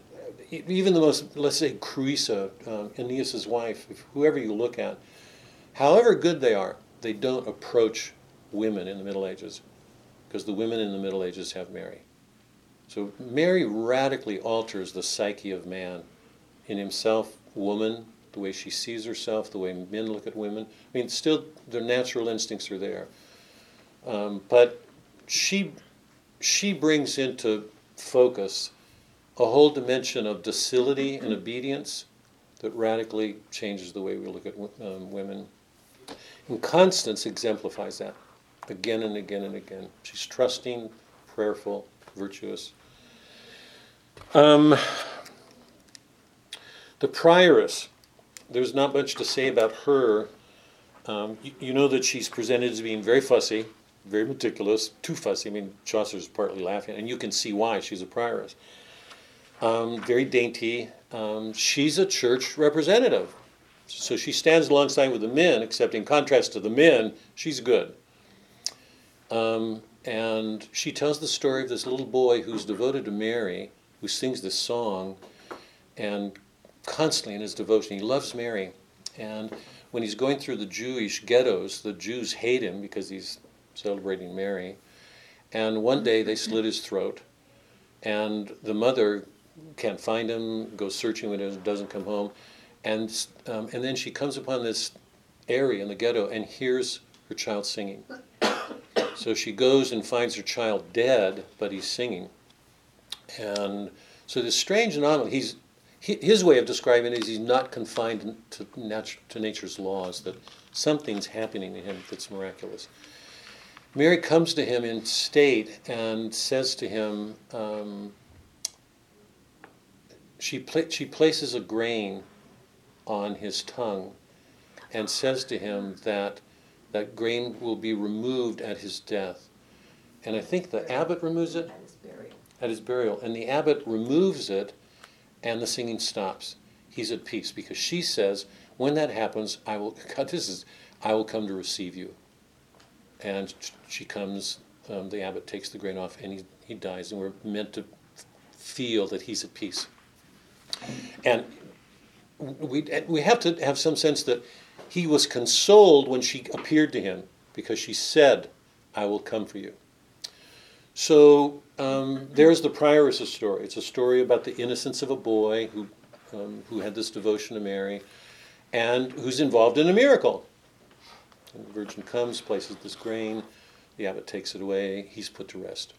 even the most, let's say, Creusa, um, Aeneas's wife, whoever you look at, however good they are, they don't approach women in the Middle Ages because the women in the Middle Ages have Mary. So Mary radically alters the psyche of man in himself, woman, the way she sees herself, the way men look at women. I mean, still, their natural instincts are there. Um, but she, she brings into focus a whole dimension of docility and obedience that radically changes the way we look at um, women. And Constance exemplifies that again and again and again. She's trusting, prayerful, virtuous. Um, the prioress, there's not much to say about her. Um, you, you, know that she's presented as being very fussy, very meticulous, too fussy. I mean, Chaucer's partly laughing, and you can see why she's a prioress. Um, very dainty. Um, she's a church representative. So she stands alongside with the men, except in contrast to the men, she's good. Um, and she tells the story of this little boy who's devoted to Mary, who sings this song, and constantly in his devotion, he loves Mary. And when he's going through the Jewish ghettos, the Jews hate him because he's celebrating Mary. And one day they slit his throat, and the mother can't find him, goes searching when he doesn't come home. And, um, and then she comes upon this area in the ghetto and hears her child singing. So she goes and finds her child dead, but he's singing. And so this strange anomaly, he's, his way of describing it is he's not confined to, natu- to nature's laws, that something's happening to him that's miraculous. Mary comes to him in state and says to him, um, she, she places a grain on his tongue and says to him that that grain will be removed at his death. And I think the abbot removes it
At his burial.
at his burial, and the abbot removes it, and the singing stops. He's at peace because she says, "When that happens, I will." <laughs> God, this is, I will come to receive you. And she comes. Um, the abbot takes the grain off, and he he dies, and we're meant to feel that he's at peace. And we we have to have some sense that he was consoled when she appeared to him because she said, "I will come for you." So um, there's the prioress story. It's a story about the innocence of a boy who, um, who had this devotion to Mary and who's involved in a miracle. And the Virgin comes, places this grain, the abbot takes it away, he's put to rest.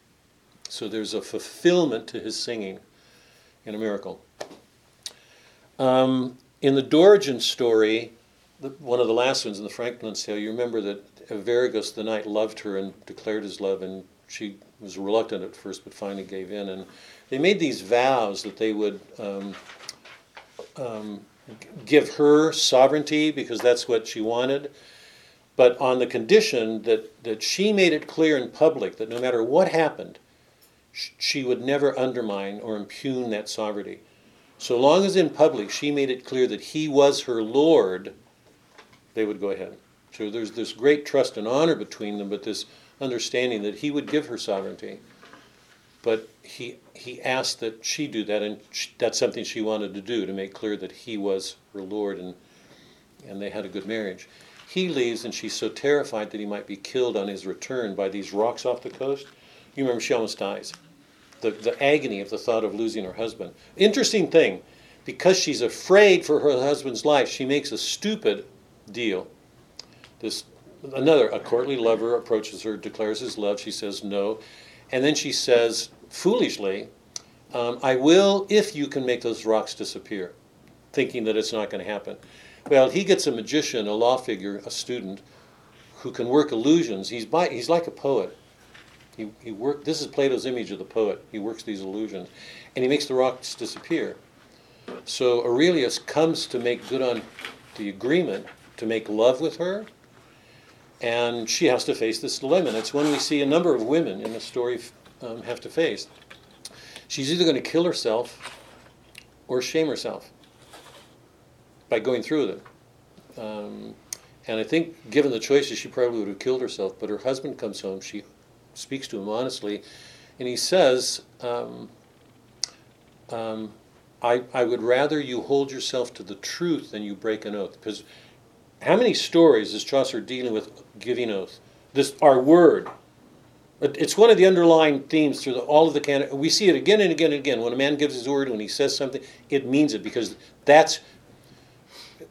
So there's a fulfillment to his singing in a miracle. Um, in the Dorigen story, the, one of the last ones in the Franklin's tale, you remember that Arveragus the knight loved her and declared his love, and she was reluctant at first, but finally gave in. And they made these vows that they would um, um, give her sovereignty because that's what she wanted, but on the condition that, that she made it clear in public that no matter what happened, sh- she would never undermine or impugn that sovereignty. So long as in public she made it clear that he was her Lord, they would go ahead. So there's this great trust and honor between them, but this understanding that he would give her sovereignty. But he, he asked that she do that, and sh that's something she wanted to do to make clear that he was her Lord, and, and they had a good marriage. He leaves, and she's so terrified that he might be killed on his return by these rocks off the coast. You remember, she almost dies. The, the agony of the thought of losing her husband. Interesting thing, because she's afraid for her husband's life, she makes a stupid deal. This another a courtly lover approaches her, declares his love. She says no, and then she says foolishly, um, "I will if you can make those rocks disappear," thinking that it's not going to happen. Well, he gets a magician, a law figure, a student, who can work illusions. He's by, he's like a poet. He, he work, this is Plato's image of the poet. He works these illusions. And he makes the rocks disappear. So Aurelius comes to make good on the agreement to make love with her, and she has to face this dilemma. And it's one we see a number of women in the story um, have to face. She's either going to kill herself or shame herself by going through with it. Um, and I think, given the choices, she probably would have killed herself. But her husband comes home. She speaks to him honestly, and he says, um, um, I, I would rather you hold yourself to the truth than you break an oath. Because how many stories is Chaucer dealing with giving oath? This our word. It's one of the underlying themes through the, all of the canon. We see it again and again and again. When a man gives his word, when he says something, it means it because that's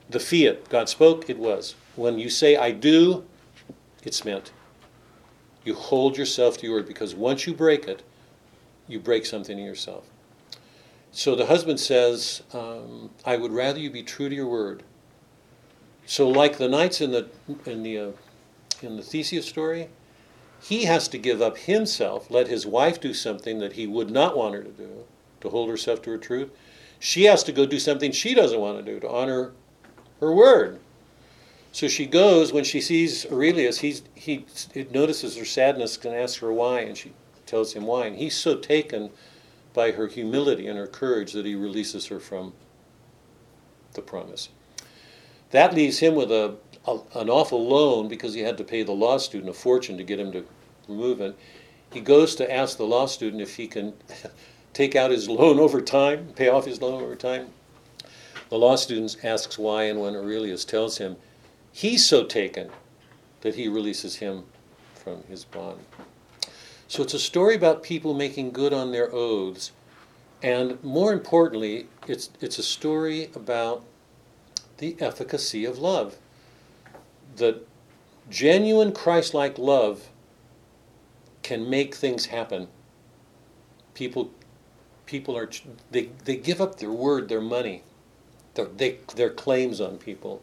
the fiat. God spoke, it was. When you say I do, it's meant. You hold yourself to your word because once you break it, you break something in yourself. So the husband says, um, "I would rather you be true to your word." So, like the knights in the in the uh, in the Theseus story, he has to give up himself, let his wife do something that he would not want her to do, to hold herself to her truth. She has to go do something she doesn't want to do to honor her word. So she goes when she sees Aurelius. He's, he notices her sadness and asks her why, and she tells him why. And he's so taken by her humility and her courage that he releases her from the promise. That leaves him with a, a an awful loan because he had to pay the law student a fortune to get him to remove it. He goes to ask the law student if he can <laughs> take out his loan over time, pay off his loan over time. The law student asks why, and when Aurelius tells him, he's so taken that he releases him from his bond. So it's a story about people making good on their oaths, and more importantly, it's, it's a story about the efficacy of love. That genuine Christ like love can make things happen. People, people are, they, they give up their word, their money, their, they, their claims on people.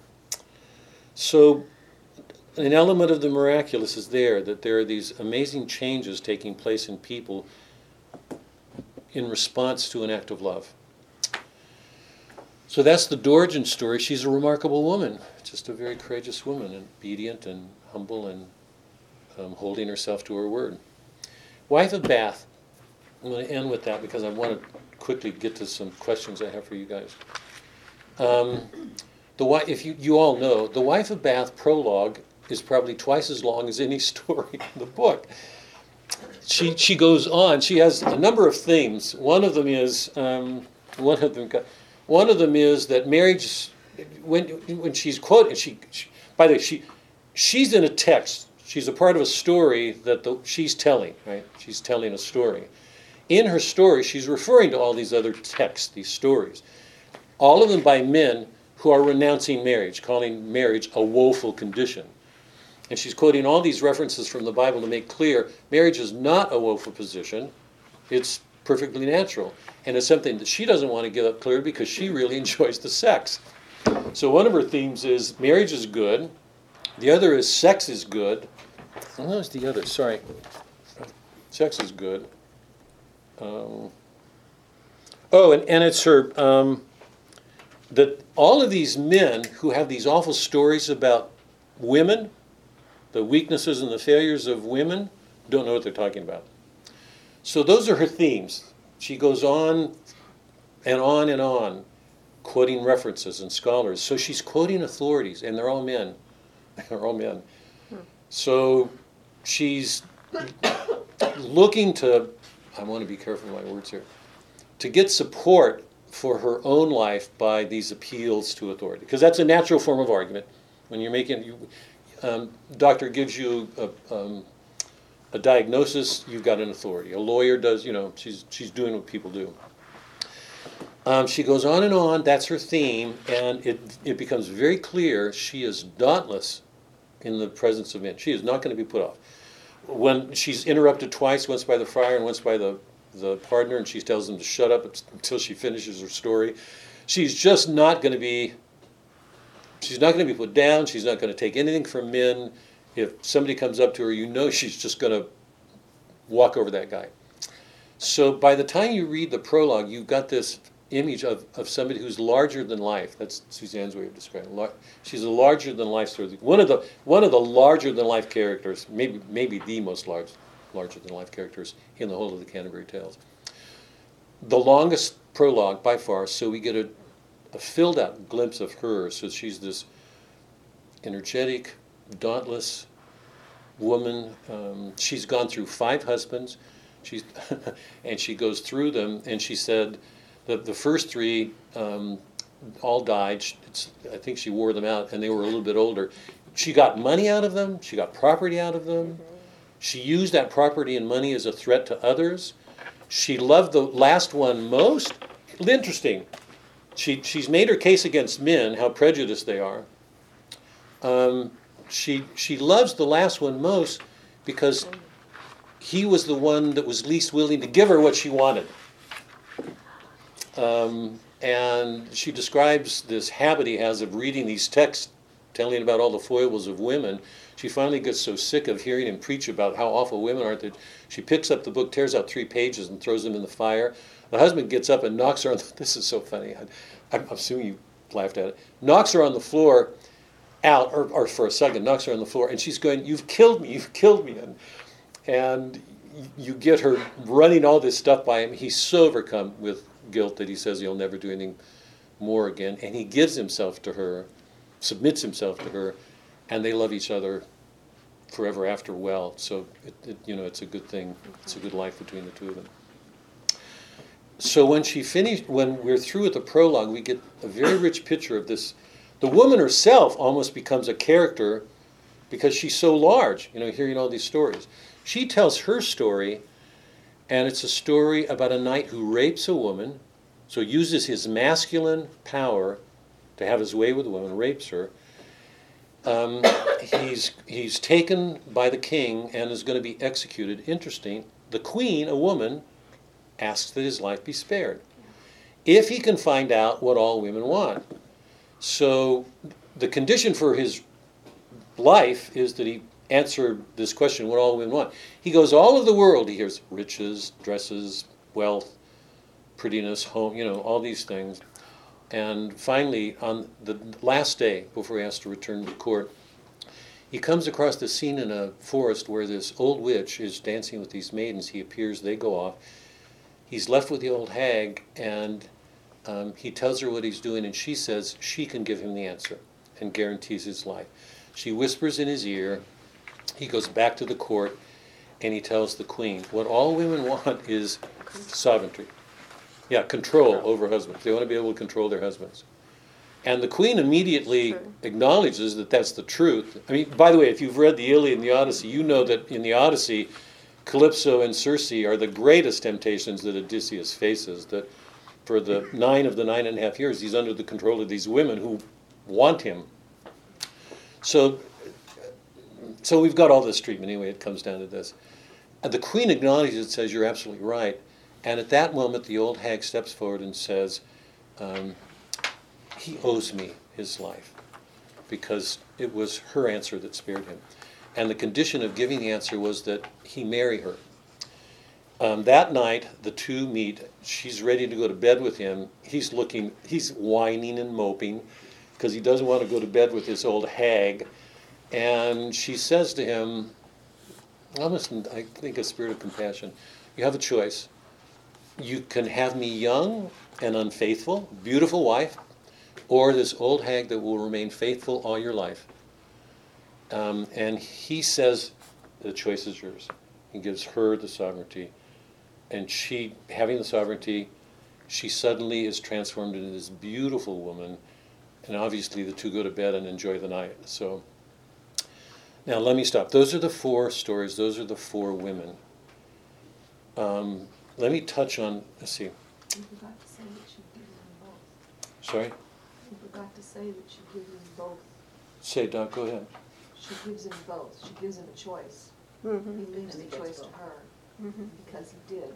So, an element of the miraculous is there that there are these amazing changes taking place in people in response to an act of love. So that's the Dorigen story. She's a remarkable woman, just a very courageous woman, and obedient and humble and um, holding herself to her word. Wife of Bath. I'm going to end with that because I want to quickly get to some questions I have for you guys. Um, the wi- if you, you all know, the Wife of Bath prologue is probably twice as long as any <laughs> story in the book. She she goes on. She has a number of themes. One of them is um, one of them. One of them is that marriage, when when she's quoted, she, she by the way, she she's in a text. She's a part of a story that the, she's telling. Right, she's telling a story. In her story, she's referring to all these other texts, these stories, all of them by men who are renouncing marriage, calling marriage a woeful condition. And she's quoting all these references from the Bible to make clear marriage is not a woeful position, it's perfectly natural. And it's something that she doesn't want to give up clear because she really <laughs> enjoys the sex. So one of her themes is marriage is good, the other is sex is good. What was the other? Sorry. Sex is good. Um, oh, and, and it's her. Um, that all of these men who have these awful stories about women, the weaknesses and the failures of women, don't know what they're talking about. So those are her themes. She goes on and on and on, quoting references and scholars. So she's quoting authorities, and they're all men. <laughs> they're all men. So she's looking to, I want to be careful with my words here, to get support for her own life by these appeals to authority. Because that's a natural form of argument. When you're making, you, um, doctor gives you a, um, a diagnosis, you've got an authority. A lawyer does, you know, she's, she's doing what people do. Um, she goes on and on, that's her theme, and it, it becomes very clear she is dauntless in the presence of men. She is not going to be put off. When she's interrupted twice, once by the friar and once by the, the pardoner, and she tells them to shut up until she finishes her story, she's just not going to be she's not going to be put down. She's not going to take anything from men. If somebody comes up to her, you know she's just going to walk over that guy. So by the time you read the prologue, you've got this image of, of somebody who's larger than life. That's Suzanne's way of describing. It. She's a larger than life story. One of the one of the larger than life characters, maybe maybe the most large, larger than life characters in the whole of the Canterbury Tales. The longest prologue by far, so we get a, a filled out glimpse of her. So she's this energetic, dauntless woman. Um, she's gone through five husbands. She's <laughs> and she goes through them, and she said the the first three um, all died. It's, I think she wore them out, and they were a little bit older. She got money out of them. She got property out of them. She used that property and money as a threat to others. She loved the last one most. Interesting. She, she's made her case against men, how prejudiced they are. Um, she, she loves the last one most because he was the one that was least willing to give her what she wanted. Um, and she describes this habit he has of reading these texts telling about all the foibles of women. She finally gets so sick of hearing him preach about how awful women are that she picks up the book, tears out three pages, and throws them in the fire. The husband gets up and knocks her on the, <laughs> this is so funny. I, I'm assuming you laughed at it. Knocks her on the floor out, or, or for a second, knocks her on the floor, and she's going, You've killed me, you've killed me. And, and you get her running all this stuff by him. He's so overcome with guilt that he says he'll never do anything more again. And he gives himself to her, submits himself to her, and they love each other forever after well. So, it, it, you know, it's a good thing. It's a good life between the two of them. So when she finished, when we're through with the prologue, we get a very rich picture of this. The woman herself almost becomes a character because she's so large, you know, hearing all these stories. She tells her story, and it's a story about a knight who rapes a woman, so uses his masculine power to have his way with a woman, rapes her. Um, he's, he's taken by the king and is going to be executed. Interesting. The queen, a woman, asks that his life be spared. If he can find out what all women want. So the condition for his life is that he answer this question what all women want. He goes all over the world. He hears riches, dresses, wealth, prettiness, home, you know, all these things. And finally, on the last day before he has to return to court, he comes across the scene in a forest where this old witch is dancing with these maidens. He appears, they go off. He's left with the old hag, and um, he tells her what he's doing, and she says she can give him the answer and guarantees his life. She whispers in his ear. He goes back to the court, and he tells the queen, What all women <laughs> want is sovereignty. Yeah, control over husbands. They want to be able to control their husbands. And the queen immediately acknowledges that that's the truth. I mean, by the way, if you've read the Iliad and the Odyssey, you know that in the Odyssey, Calypso and Circe are the greatest temptations that Odysseus faces. That for the nine of the nine and a half years, he's under the control of these women who want him. So, so we've got all this treatment anyway. It comes down to this. And the queen acknowledges it, says, "You're absolutely right." And at that moment, the old hag steps forward and says, um, He owes me his life because it was her answer that spared him. And the condition of giving the answer was that he marry her. Um, that night, the two meet. She's ready to go to bed with him. He's looking, he's whining and moping because he doesn't want to go to bed with this old hag. And she says to him, almost, I think, a spirit of compassion, You have a choice you can have me young and unfaithful, beautiful wife, or this old hag that will remain faithful all your life. Um, and he says, the choice is yours. He gives her the sovereignty. And she, having the sovereignty, she suddenly is transformed into this beautiful woman. And obviously, the two go to bed and enjoy the night. So, now let me stop. Those are the four stories, those are the four women. Um, let me touch on, let's see.
You forgot to say that she gives them both.
Sorry?
You forgot to say that she gives them both.
Say, Doc, go ahead.
She gives him both. She gives him a choice.
Mhm.
He leaves the choice to her
Mhm.
because he did.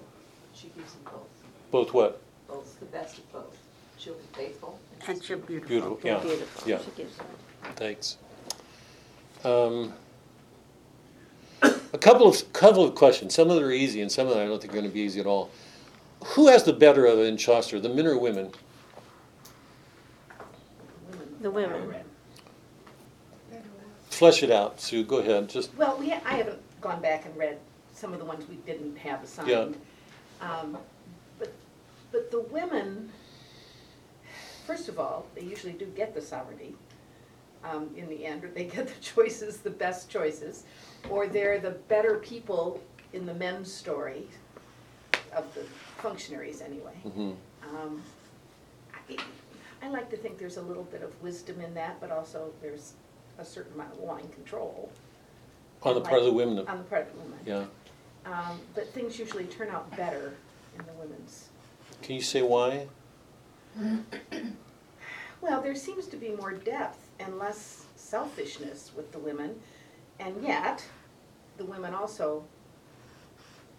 She gives him both.
Both what?
Both, the best of both. she'll be faithful.
And she's beautiful.
Beautiful, yeah,
Beautiful.
yeah.
She gives them.
Thanks. Um, a couple of couple of questions. Some of them are easy, and some of them I don't think are going to be easy at all. Who has the better of it in Chaucer, the men or women?
Women.
The women.
Flesh it out, Sue. Go ahead. Just
Well, we, I haven't gone back and read some of the ones we didn't have assigned. Um, But, but the women, first of all, they usually do get the sovereignty um, in the end, or they get the <laughs> choices, the best choices, or they're the better people in the men's story, of the functionaries anyway.
mhm.
Um, I I like to think there's a little bit of wisdom in that, but also there's a certain amount of wanting control.
on the part of the women.
On the part of the woman.
Yeah.
Um, But things usually turn out better in the women's.
Can you say why?
Well, there seems to be more depth and less selfishness with the women, and yet, the women also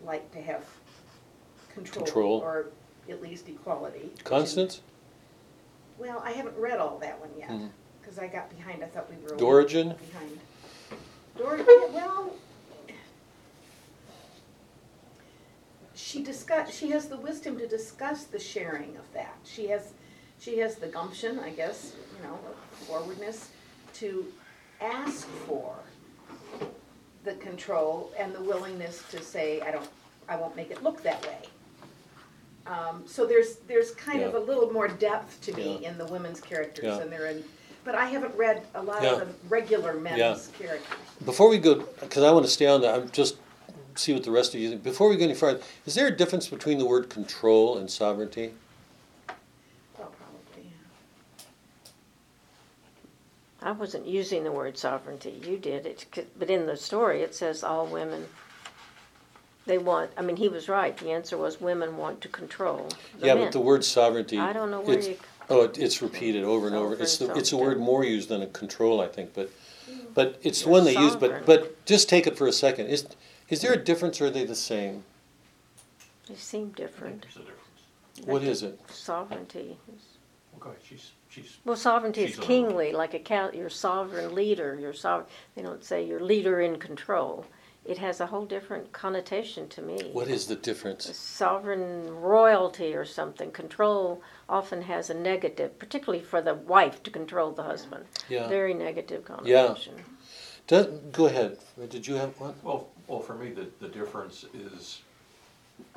like to have control.
Control.
Or at least equality.
Constance?
Well, I haven't read all that one yet,
Mhm.
because I got behind, I thought we were. a
Dorigen?
Behind. Dorigen, well, she discuss, she has the wisdom to discuss the sharing of that. She has, she has the gumption, I guess, you know, forwardness to ask for the control and the willingness to say, I don't, I won't make it look that way. Um, so there's, there's kind of a
Yeah.
little more depth to me
Yeah.
in the women's characters
Yeah.
than there in, but I haven't read a lot
Yeah.
of the regular men's characters.
Before we go, because I want to stay on that, I'm just see what the rest of you think. Before we go any further, is there a difference between the word control and sovereignty?
Well, probably, yeah.
I wasn't using the word sovereignty, you did it, but in the story, it says all women, they want, I mean, he was right, the answer was women want to control the
yeah,
men.
but the word sovereignty.
I don't know where
it's-
you,
Oh, it- it's repeated over and over. It's the, it's a word more used than a control, I think, but, but it's the
You're
one they use, but, but just take it for a second. Is, is there a difference or are they the same?
they seem different.
There's a difference.
What is it?
Sovereignty is,
Well, go ahead, she's, she's,
well, sovereignty is
She's on-
kingly, like a count, your sovereign leader, your sovereign, they don't say your leader in control. It has a whole different connotation to me.
What is the difference?
sovereign royalty or something. Control often has a negative, particularly for the wife to control the husband.
Yeah.
Very negative
Yeah.
connotation.
Does, go ahead. Did you have one?
well, well, for me, the, the difference is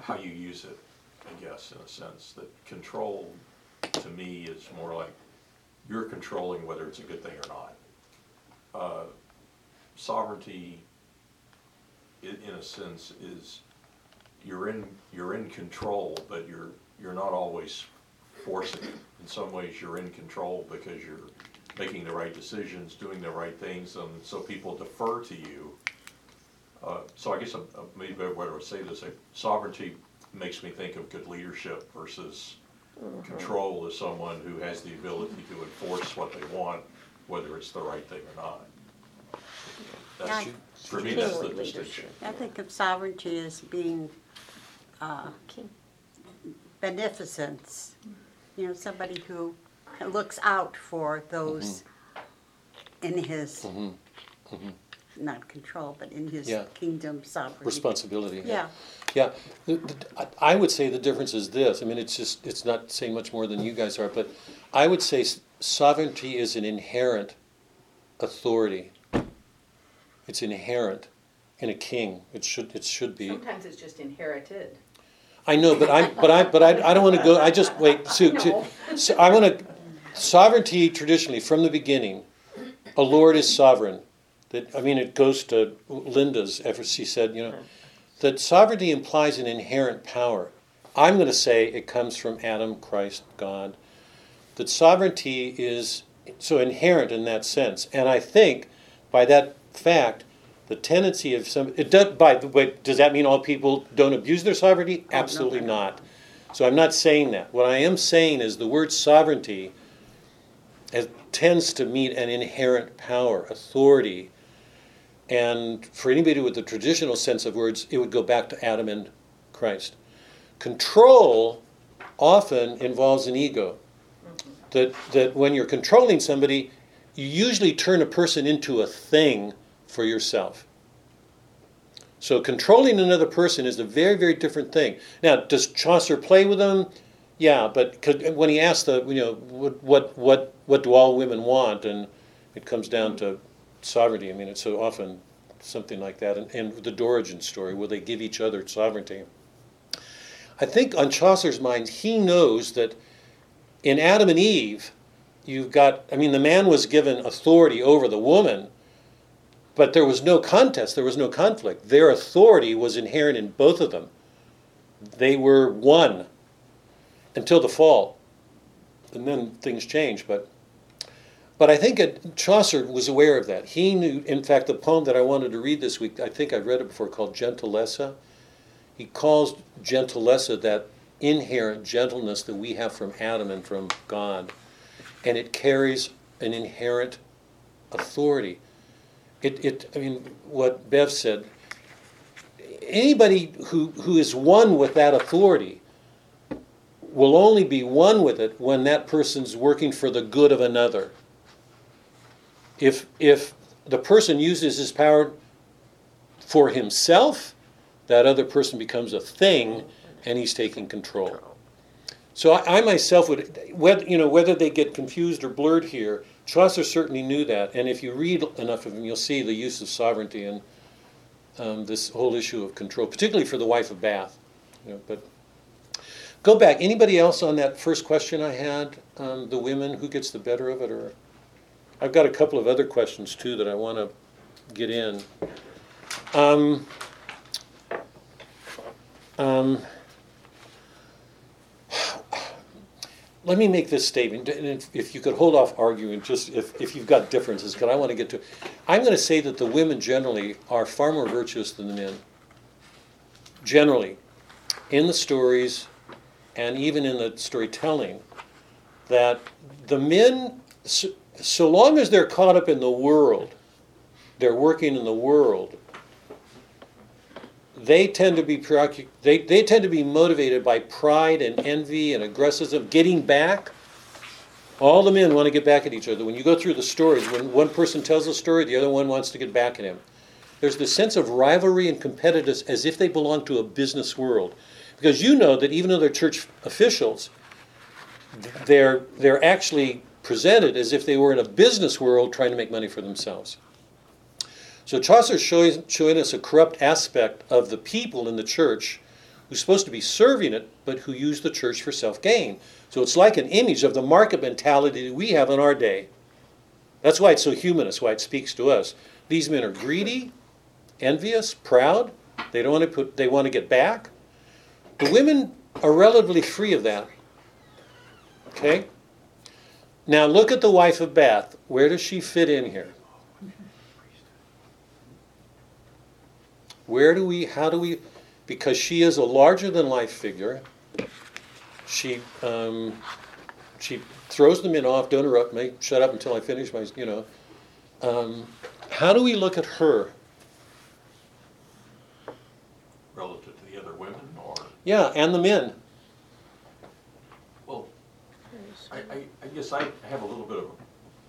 how you use it, I guess, in a sense, that control, to me, is more like you're controlling whether it's a good thing or not. Uh, Sovereignty, in a sense, is you're in, you're in control, but you're, you're not always forcing it. In some ways, you're in control because you're making the right decisions, doing the right things, and so people defer to you. Uh, So I guess a- a- maybe a better way to say this, like, sovereignty makes me think of good leadership versus control as someone who has the ability to enforce what they want, whether it's the right thing or not. That's,
Yeah.
for me, that's the
Kingly
distinction.
leadership.
I think of sovereignty as being uh,
King.
beneficence. You know, somebody who looks out for those in his,
Mhm.
Not control, but in his
Yeah.
kingdom sovereignty.
Responsibility.
Yeah,
Yeah, the- the- I I would say the difference is this, I mean, it's just, it's not saying much more than you guys are, but I would say s- sovereignty is an inherent authority. It's inherent in a king, it should, it should be.
Sometimes it's just inherited.
I know, but I, but I, but I, I don't wanna go, I just, wait, Sue, <laughs>
I
Sue- so I wanna, sovereignty traditionally, from the beginning, a lord is sovereign. That, I mean, it goes to Linda's, ever she said, you know, that sovereignty implies an inherent power. I'm going to say it comes from Adam, Christ, God. That sovereignty is so inherent in that sense. And I think by that fact, the tendency of some, it does, by the way, does that mean all people don't abuse their sovereignty?
Oh,
Absolutely
no, no.
not. So I'm not saying that. What I am saying is the word sovereignty it tends to mean an inherent power, authority. And for anybody with the traditional sense of words, it would go back to Adam and Christ. Control often involves an ego. that, that when you're controlling somebody, you usually turn a person into a thing for yourself. So controlling another person is a very, very different thing. Now, does Chaucer play with them? Yeah, but when he asked the, you know, what, what, what, what do all women want, and it comes down to sovereignty. I mean, it's so often something like that. And, and the Dorigen story, where they give each other sovereignty. I think on Chaucer's mind, he knows that in Adam and Eve, you've got, I mean, the man was given authority over the woman, but there was no contest, there was no conflict. Their authority was inherent in both of them. They were one until the fall. And then things changed, but but I think Chaucer was aware of that. He knew, in fact, the poem that I wanted to read this week, I think I've read it before, called Gentilesse. He calls Gentilesse that inherent gentleness that we have from Adam and from God. And it carries an inherent authority. It, it I mean, what Bev said, anybody who, who is one with that authority will only be one with it when that person's working for the good of another. If, if the person uses his power for himself, that other person becomes a thing and he's taking control. So I, I myself would, whether, you know, whether they get confused or blurred here, Chaucer certainly knew that. And if you read enough of him, you'll see the use of sovereignty and um, this whole issue of control, particularly for the wife of Bath. You know, but go back. Anybody else on that first question I had? Um, the women, who gets the better of it, or I've got a couple of other questions too that I want to get in. Um, um, let me make this statement, and if, if you could hold off arguing, just if, if you've got differences, because I want to get to. I'm going to say that the women generally are far more virtuous than the men. Generally, in the stories, and even in the storytelling, that the men, so, long as they're caught up in the world, they're working in the world, they tend to be preoccupied, they, they tend to be motivated by pride and envy and aggressivism, getting back. All the men want to get back at each other. When you go through the stories, when one person tells a story, the other one wants to get back at him. There's this sense of rivalry and competitiveness as if they belong to a business world. Because you know that even though they're church officials, they're, they're actually presented as if they were in a business world trying to make money for themselves. So Chaucer's showing, showing us a corrupt aspect of the people in the church who's supposed to be serving it, but who use the church for self gain. So it's like an image of the market mentality that we have in our day. That's why it's so humanist, why it speaks to us. These men are greedy, envious, proud. They don't want to put they want to get back. The women are relatively free of that. Okay? Now look at the wife of Bath. Where does she fit in here? Where do we, how do we, because she is a larger than life figure, she, um, she throws the men off, don't interrupt me, shut up until I finish my, you know. Um, how do we look at her?
Relative to the other women, or,
Yeah, and the men.
well, I, I, I guess I have a little bit of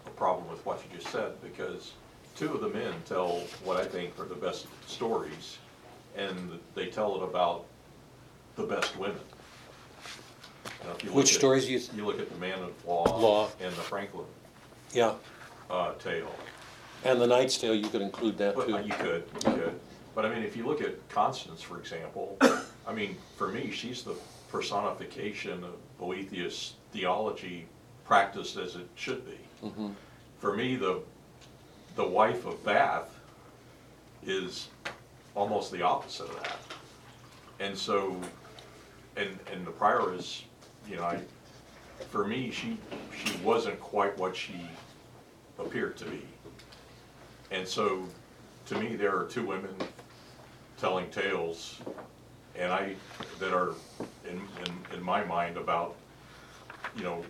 a problem with what you just said, because two of the men tell what I think are the best stories, and they tell it about the best women. Now, if you look
Which
at-
stories you,
You look at the Man of Law.
Law.
And the Franklin,
yeah,
uh, tale.
and the Knight's Tale, you could include that
But, uh,
too.
you could, you could. But I mean, if you look at Constance, for example, I mean, for me, she's the personification of Boethius theology practiced as it should be.
Mhm.
For me, the, the wife of Bath is almost the opposite of that. And so, and, and the prioress, you know, I, for me, she, she wasn't quite what she appeared to be. And so, to me, there are two women telling tales, and I, that are, in, in, in my mind, about, you know,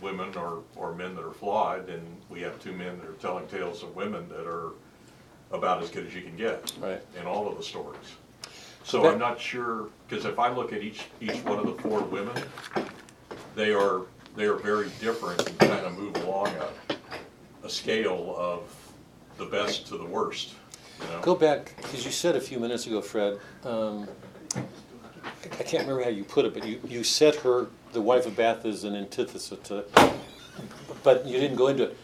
women or, or men that are flawed, and we have two men that are telling tales of women that are about as good as you can get
Right.
in all of the stories. So I'm not sure, because if I look at each, each one of the four women, they are they are very different and kind of move along a, a scale of the best to the worst, you know?
Go back, because you said a few minutes ago, Fred, um, I can't remember how you put it, but you, you said her, the wife of Bath is an antithesis to, but you didn't go into it.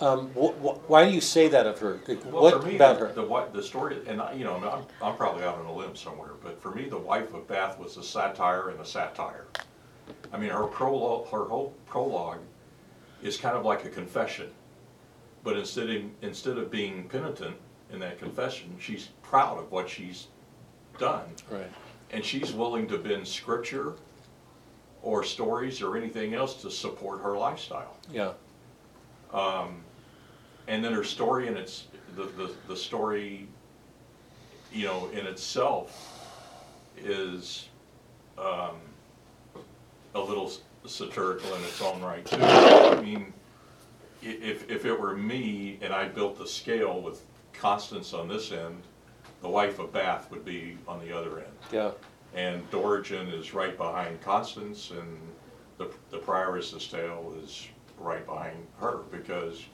Um, wh- wh- why do you say that of her?
Well,
What
for me,
about
the,
her?
the wi- the story, and I, you know, I'm, I'm probably out on a limb somewhere, but for me, the wife of Bath was a satire and a satire. I mean, her prologue, her whole prologue is kind of like a confession. But instead of, instead of being penitent in that confession, she's proud of what she's done.
Right,
And she's willing to bend scripture or stories or anything else to support her lifestyle.
yeah,
Um, and then her story and its, the, the, the story, you know, in itself is, um, a little satirical in its own right too. I mean, if, if it were me and I built the scale with Constance on this end, the wife of Bath would be on the other end.
yeah,
And Dorigen is right behind Constance, and the, the prioress's tale is right behind her, because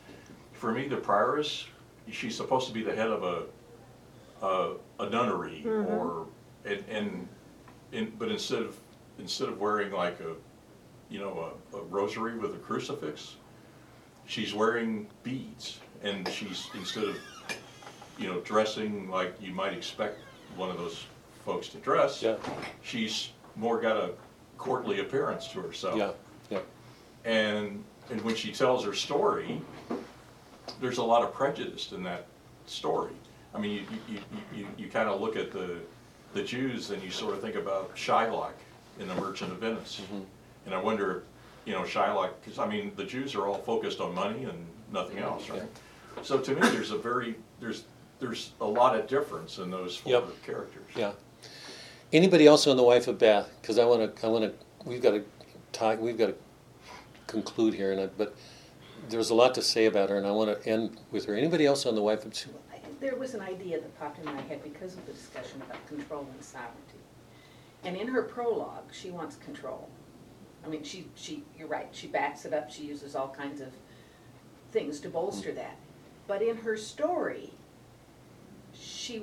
for me, the prioress, she's supposed to be the head of a, a, a nunnery, mm-hmm. or, and, and, in but instead of, instead of wearing like a, you know, a, a rosary with a crucifix, she's wearing beads, and she's, instead of, you know, dressing like you might expect one of those folks to dress,
yeah,
she's more got a courtly appearance to herself.
yeah, yeah,
And, and when she tells her story, there's a lot of prejudice in that story. I mean, you, you, you, you, you kind of look at the, the Jews and you sort of think about Shylock in The Merchant of Venice. Mm-hmm. And I wonder, if you know, Shylock, because I mean, the Jews are all focused on money and nothing mm-hmm. else, right? So to me, there's a very, there's, there's a lot of difference in those four
Yep.
characters.
yeah. Anybody else on the wife of Bath? Because I want to, I want to, we've got to talk, we've got to conclude here, and I, but there's a lot to say about her, and I want to end with her. Anybody else on the wife of?
I- There was an idea that popped in my head because of the discussion about control and sovereignty. And in her prologue, she wants control. I mean, she, she, you're right, she backs it up, she uses all kinds of things to bolster that. But in her story, she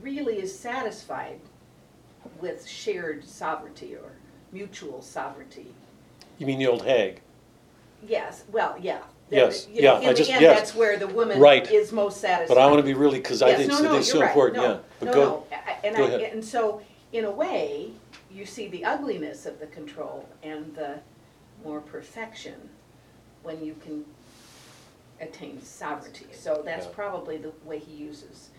really is satisfied with shared sovereignty or mutual sovereignty.
You mean the old hag?
Yes, well, yeah.
Yes,
You know,
yeah, I
In
just-
end,
yes.
that's where the woman
Right.
is most satisfied.
But I want to be really because I
Yes,
think
no, no,
it's so
right.
important.
No,
yeah, but
No,
go.
no, I- and
go
I,
ahead.
and so, in a way, you see the ugliness of the control and the more perfection when you can attain sovereignty. So that's
Yeah.
probably the way he uses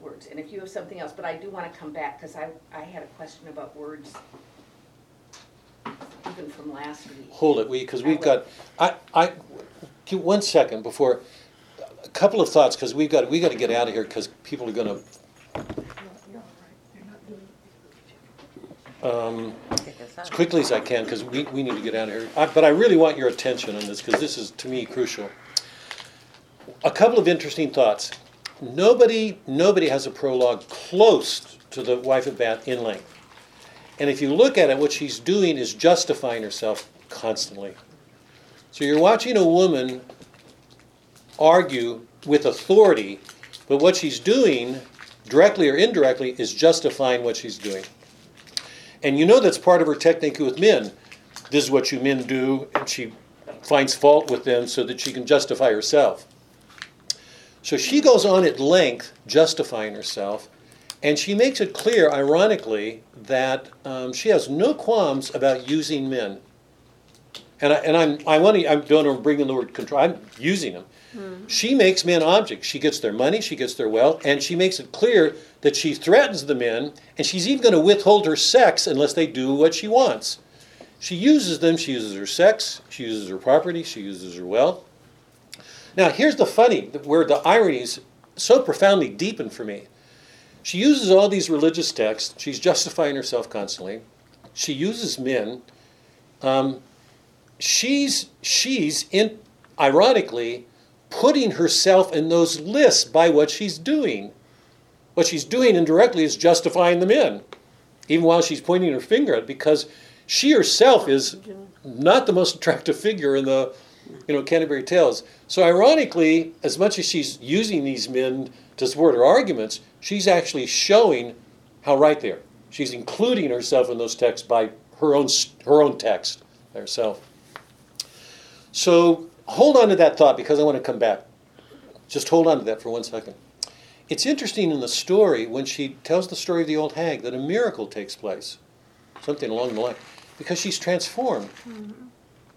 words. And if you have something else, but I do wanna come back, cause I, I had a question about words even from last week.
Hold it, we because we've got. I I give one second before. A couple of thoughts because we've got we got to get out of here because people are going to. Um, as quickly as I can because we, we need to get out of here. I, but I really want your attention on this because this is to me crucial. A couple of interesting thoughts. Nobody nobody has a prologue close to the wife of Bath in length. And if you look at it, what she's doing is justifying herself constantly. So you're watching a woman argue with authority, but what she's doing, directly or indirectly, is justifying what she's doing. And you know that's part of her technique with men. This is what you men do, and she finds fault with them so that she can justify herself. So she goes on at length justifying herself, and she makes it clear, ironically, that um, she has no qualms about using men. And, I, and I'm, I want to, I don't bring in the word control, I'm using them. She makes men objects. She gets their money, she gets their wealth, and she makes it clear that she threatens the men, and she's even going to withhold her sex unless they do what she wants. She uses them, she uses her sex, she uses her property, she uses her wealth. Now, here's the funny, where the irony is so profoundly deepened for me. She uses all these religious texts. She's justifying herself constantly. She uses men. Um, she's she's in, ironically, putting herself in those lists by what she's doing. What she's doing indirectly is justifying the men, even while she's pointing her finger at it, because she herself is not the most attractive figure in the, you know, Canterbury Tales. So ironically, as much as she's using these men to support her arguments, she's actually showing how right they are. She's including herself in those texts by her own her own text herself. So hold on to that thought because I want to come back. Just hold on to that for one second. It's interesting in the story when she tells the story of the old hag that a miracle takes place, something along the line, because she's transformed. Mm-hmm.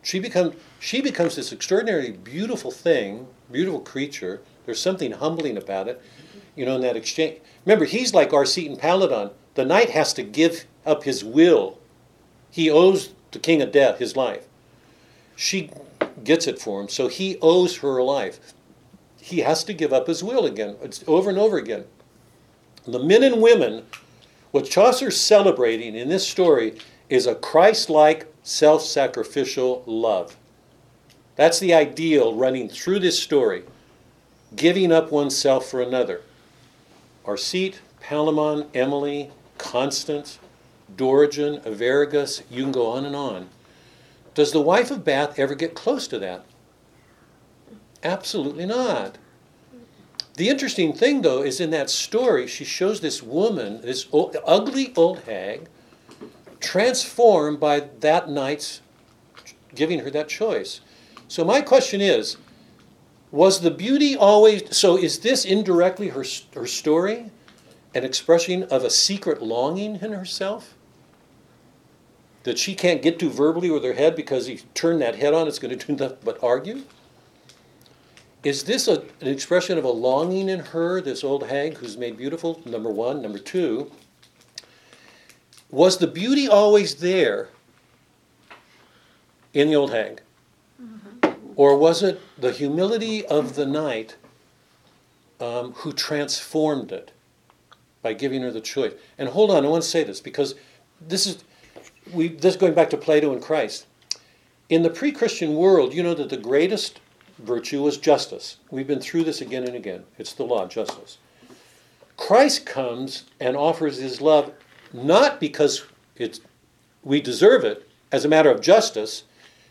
She becomes she becomes this extraordinarily beautiful thing, beautiful creature. There's something humbling about it, you know, in that exchange. Remember, he's like Arcite and Palamon. The knight has to give up his will. He owes the king of death his life. She gets it for him, so he owes her a life. He has to give up his will again. It's over and over again. The men and women, what Chaucer's celebrating in this story is a Christ like self sacrificial love. That's the ideal running through this story giving up oneself for another. Arcite, Palamon, Emily, Constance, Dorigen, Arveragus, you can go on and on. Does the wife of Bath ever get close to that? Absolutely not. The interesting thing, though, is in that story, she shows this woman, this old, ugly old hag, transformed by that night's giving her that choice. So, my question is was the beauty always. So, is this indirectly her, her story? An expression of a secret longing in herself? That she can't get to verbally with her head because he turned that head on, it's going to do nothing but argue? Is this a, an expression of a longing in her, this old hag who's made beautiful? Number one. Number two, was the beauty always there in the old hag? Or was it the humility of the knight um, who transformed it by giving her the choice? And hold on, I want to say this because this is we this going back to Plato and Christ. In the pre-Christian world, you know that the greatest virtue was justice. We've been through this again and again. It's the law, justice. Christ comes and offers his love not because it's, we deserve it as a matter of justice,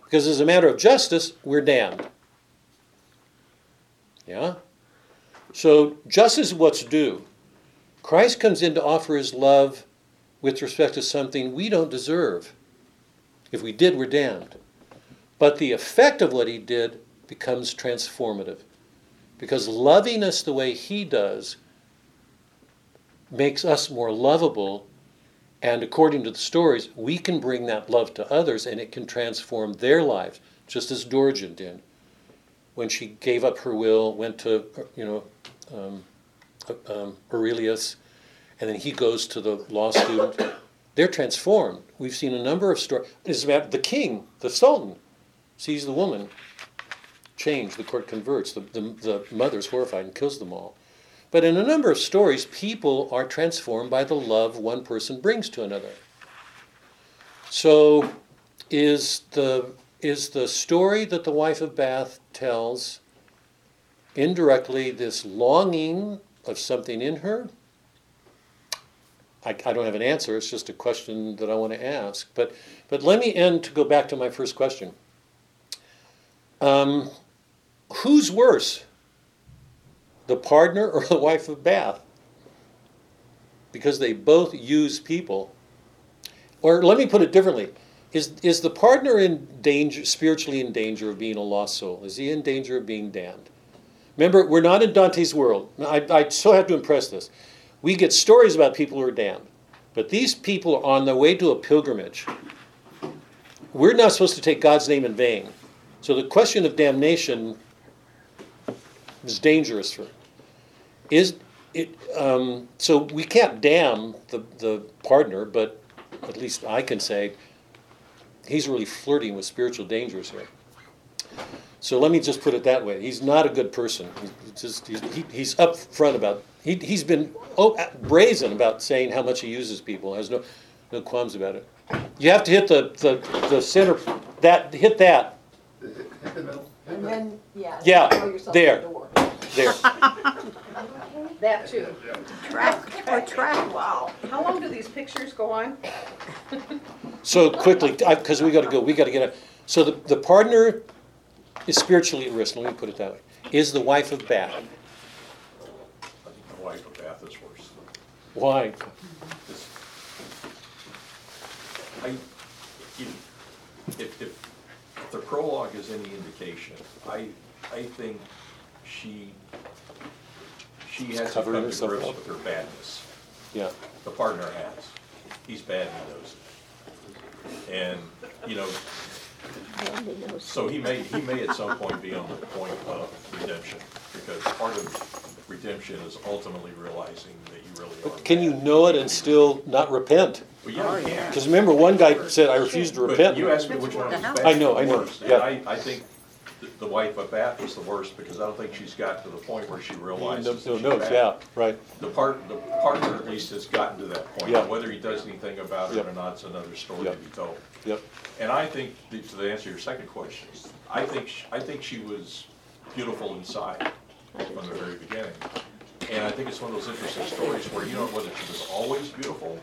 because as a matter of justice, we're damned. Yeah? So justice is what's due. Christ comes in to offer his love with respect to something we don't deserve. If we did, we're damned. But the effect of what he did becomes transformative. Because loving us the way he does makes us more lovable. And according to the stories, we can bring that love to others and it can transform their lives, just as Dorigen did. When she gave up her will, went to, you know, um, um, Aurelius, and then he goes to the law student. They're transformed. We've seen a number of stories. It's about the king, the sultan, sees the woman change. The court converts. The, the, the mother's horrified and kills them all. But in a number of stories, people are transformed by the love one person brings to another. So, is the is the story that the wife of Bath tells indirectly this longing of something in her? I, I don't have an answer. It's just a question that I want to ask. But but let me end to go back to my first question. Um, who's worse? The pardoner or the wife of Bath because they both use people. Or let me put it differently. Is, is the pardoner in danger, spiritually in danger of being a lost soul? Is he in danger of being damned? Remember, we're not in Dante's world. I, I so have to impress this. We get stories about people who are damned, but these people are on their way to a pilgrimage. We're not supposed to take God's name in vain. So the question of damnation is dangerous for is it um, so we can't damn the, the pardoner but at least i can say he's really flirting with spiritual dangers here so let me just put it that way he's not a good person he's just he's, he, he's upfront about he, he's been oh, brazen about saying how much he uses people has no no qualms about it you have to hit the the, the center that hit that
And then, yeah.
Yeah, there.
the door.
there <laughs>
That too.
Track, or track.
Wow. How long do these pictures go on?
So quickly, because we gotta go, we gotta get a, so the, the pardoner is spiritually at risk, let me put it that way, is the wife of bad.
I think the wife of Bath is worse.
Why?
I, if, if, if the prologue is any indication, I, I think she, she has to come
covering
to
herself
grips
up.
with her badness.
Yeah,
The pardoner has. He's bad, he knows it. And, you know, so he may, he may at some point be on the point of redemption, because part of redemption is ultimately realizing that you really are.
can you know it and still not repent?
Well, yeah, you can.
Because remember, one guy said, I refuse to
But
repent.
you asked me which one was bad.
I know, I know,
Worst. And
yeah.
I, I think th- the wife of Bath is the worst, because I don't think she's got to the point where she realizes
No,
that
no,
she's
no,
bad.
yeah, right,
The part, the pardoner at least has gotten to that point.
Yeah.
Whether he does anything about it
Yeah.
or not, it's another story
Yeah.
to be told.
yep.
And I think, to to answer your second question, I think, sh- I think she was beautiful inside from the very beginning. And I think it's one of those interesting stories where you don't know whether she was always beautiful,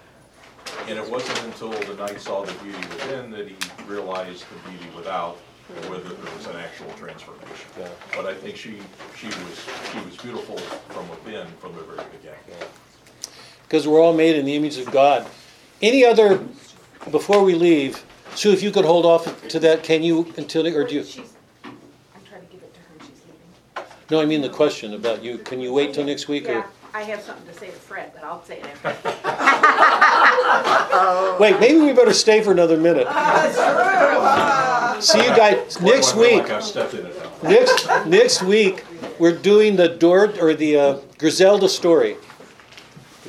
and it wasn't until the knight saw the beauty within that he realized the beauty without, or whether there was an actual transformation.
Yeah.
But I think she, she was, she was beautiful from within from the very beginning.
Because we're all made in the image of God. Any other, before we leave, Sue, if you could hold off to that, can you, until, or do you?
She's, I'm trying to give it to her and she's leaving.
No, I mean the question about you, can you wait till next week,
Yeah,
or?
I have something to say to Fred, but I'll say it after. <laughs>
Wait, maybe we better stay for another minute. <laughs> See you guys next
Boy, do I feel
week.
like I stepped in it now.
Next, next week, we're doing the Dort, or the uh, Griselda story.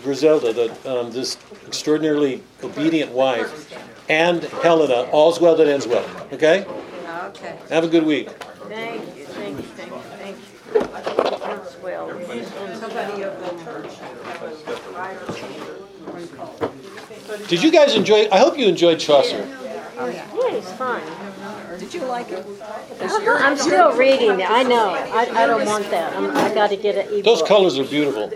Griselda, the, um, this extraordinarily obedient wife, and Helena, all's well that ends well, okay?
Okay.
Have a good week.
Thank you, thank you, thank you, thank you. That's well.
Somebody of the church.
Did you guys enjoy, I hope you enjoyed Chaucer.
Oh, yeah, it's fine.
Did you like it?
I'm still reading it, I know, I, I don't want that, I'm, I gotta get an ebook.
Those colors are beautiful.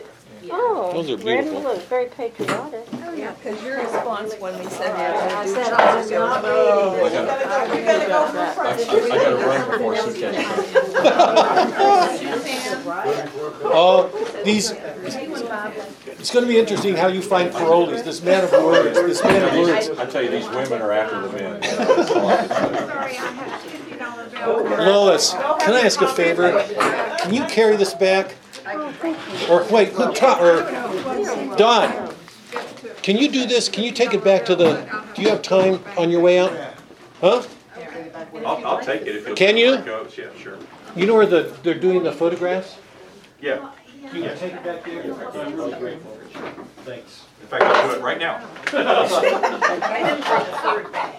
Oh,
those are
red and
beautiful.
blue, very patriotic.
Oh yeah, because your response when we said we were
I
gonna
said I'm not
goes,
reading oh, it.
I gotta, I gotta run before she catches me.
Oh, these, it's gonna be interesting how you find Parolles, this man of words, this man of words.
I tell you, these women are after the men. That's all I can say.
Sorry, I had a fifty dollar bill.
Lois, can I ask a favor? Can you carry this back? Or wait, who, or, Don, can you do this? Can you take it back to the, do you have time on your way out? Huh?
I'll, I'll take it if.
Can you?
Yeah, sure.
You know where the, they're doing the photographs?
Yeah, Can
You can take it back there? I'm really grateful. Thanks.
in fact, I'll do it right now.
I didn't bring a third bag.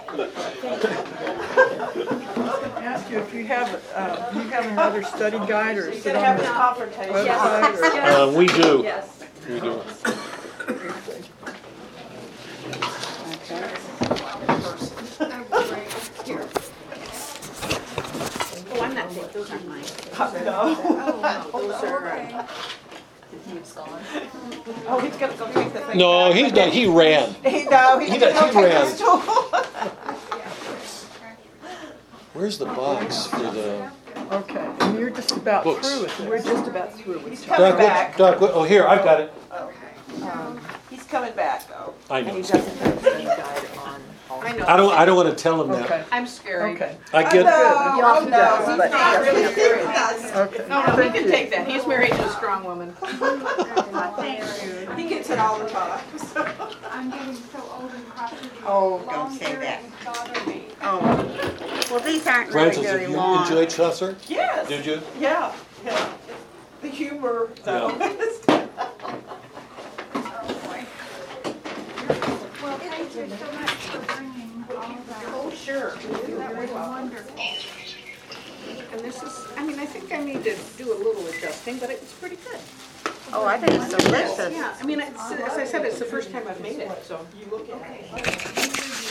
ask you if you have, uh, you have another study guide or sit
Gonna
on
have
the
this confrontation.
website or?
Uh, we do,
Yes.
we do.
Oh, I'm not taking, those aren't mine.
Oh, <laughs> those are,
Oh, he's gonna go take the thing.
No,
back.
he's done, he ran. <laughs>
He, no,
He
he
done-
didn't
he
take
ran.
his tool. <laughs>
Where's the box for the?
Okay, and you're just about
Books.
through with
We're
this.
just about through with
He's
it.
coming
Doc, what,
back.
Doc, what, oh, here, I've got it.
Okay, um, he's coming back though.
I
And he
know.
doesn't have a study guide on.
I know.
I don't, I don't wanna tell him that.
Okay,
I'm scary.
okay,
I get,
Oh,
He
no,
does,
he's
but-
not really serious.
okay.
No, no, he
Thank
can
you.
take that. He's married to a strong woman. <laughs>
He gets it all the time. <laughs>
I'm getting so old and crotchety.
Oh, don't say that.
bother me.
Oh, well, these aren't really
Francis,
very
have you
long.
enjoyed Chaucer?
Yes.
Did you?
Yeah, yeah. The humor, though. <laughs>
Oh, well, thank you so much for bringing all that.
Oh, sure.
That was wonderful.
And this is, I mean, I think I need to do a little adjusting, but it's pretty good.
Oh, I think it's delicious.
Yeah, I mean, it's, as I said, it's the first time I've made it, so.
You look at it.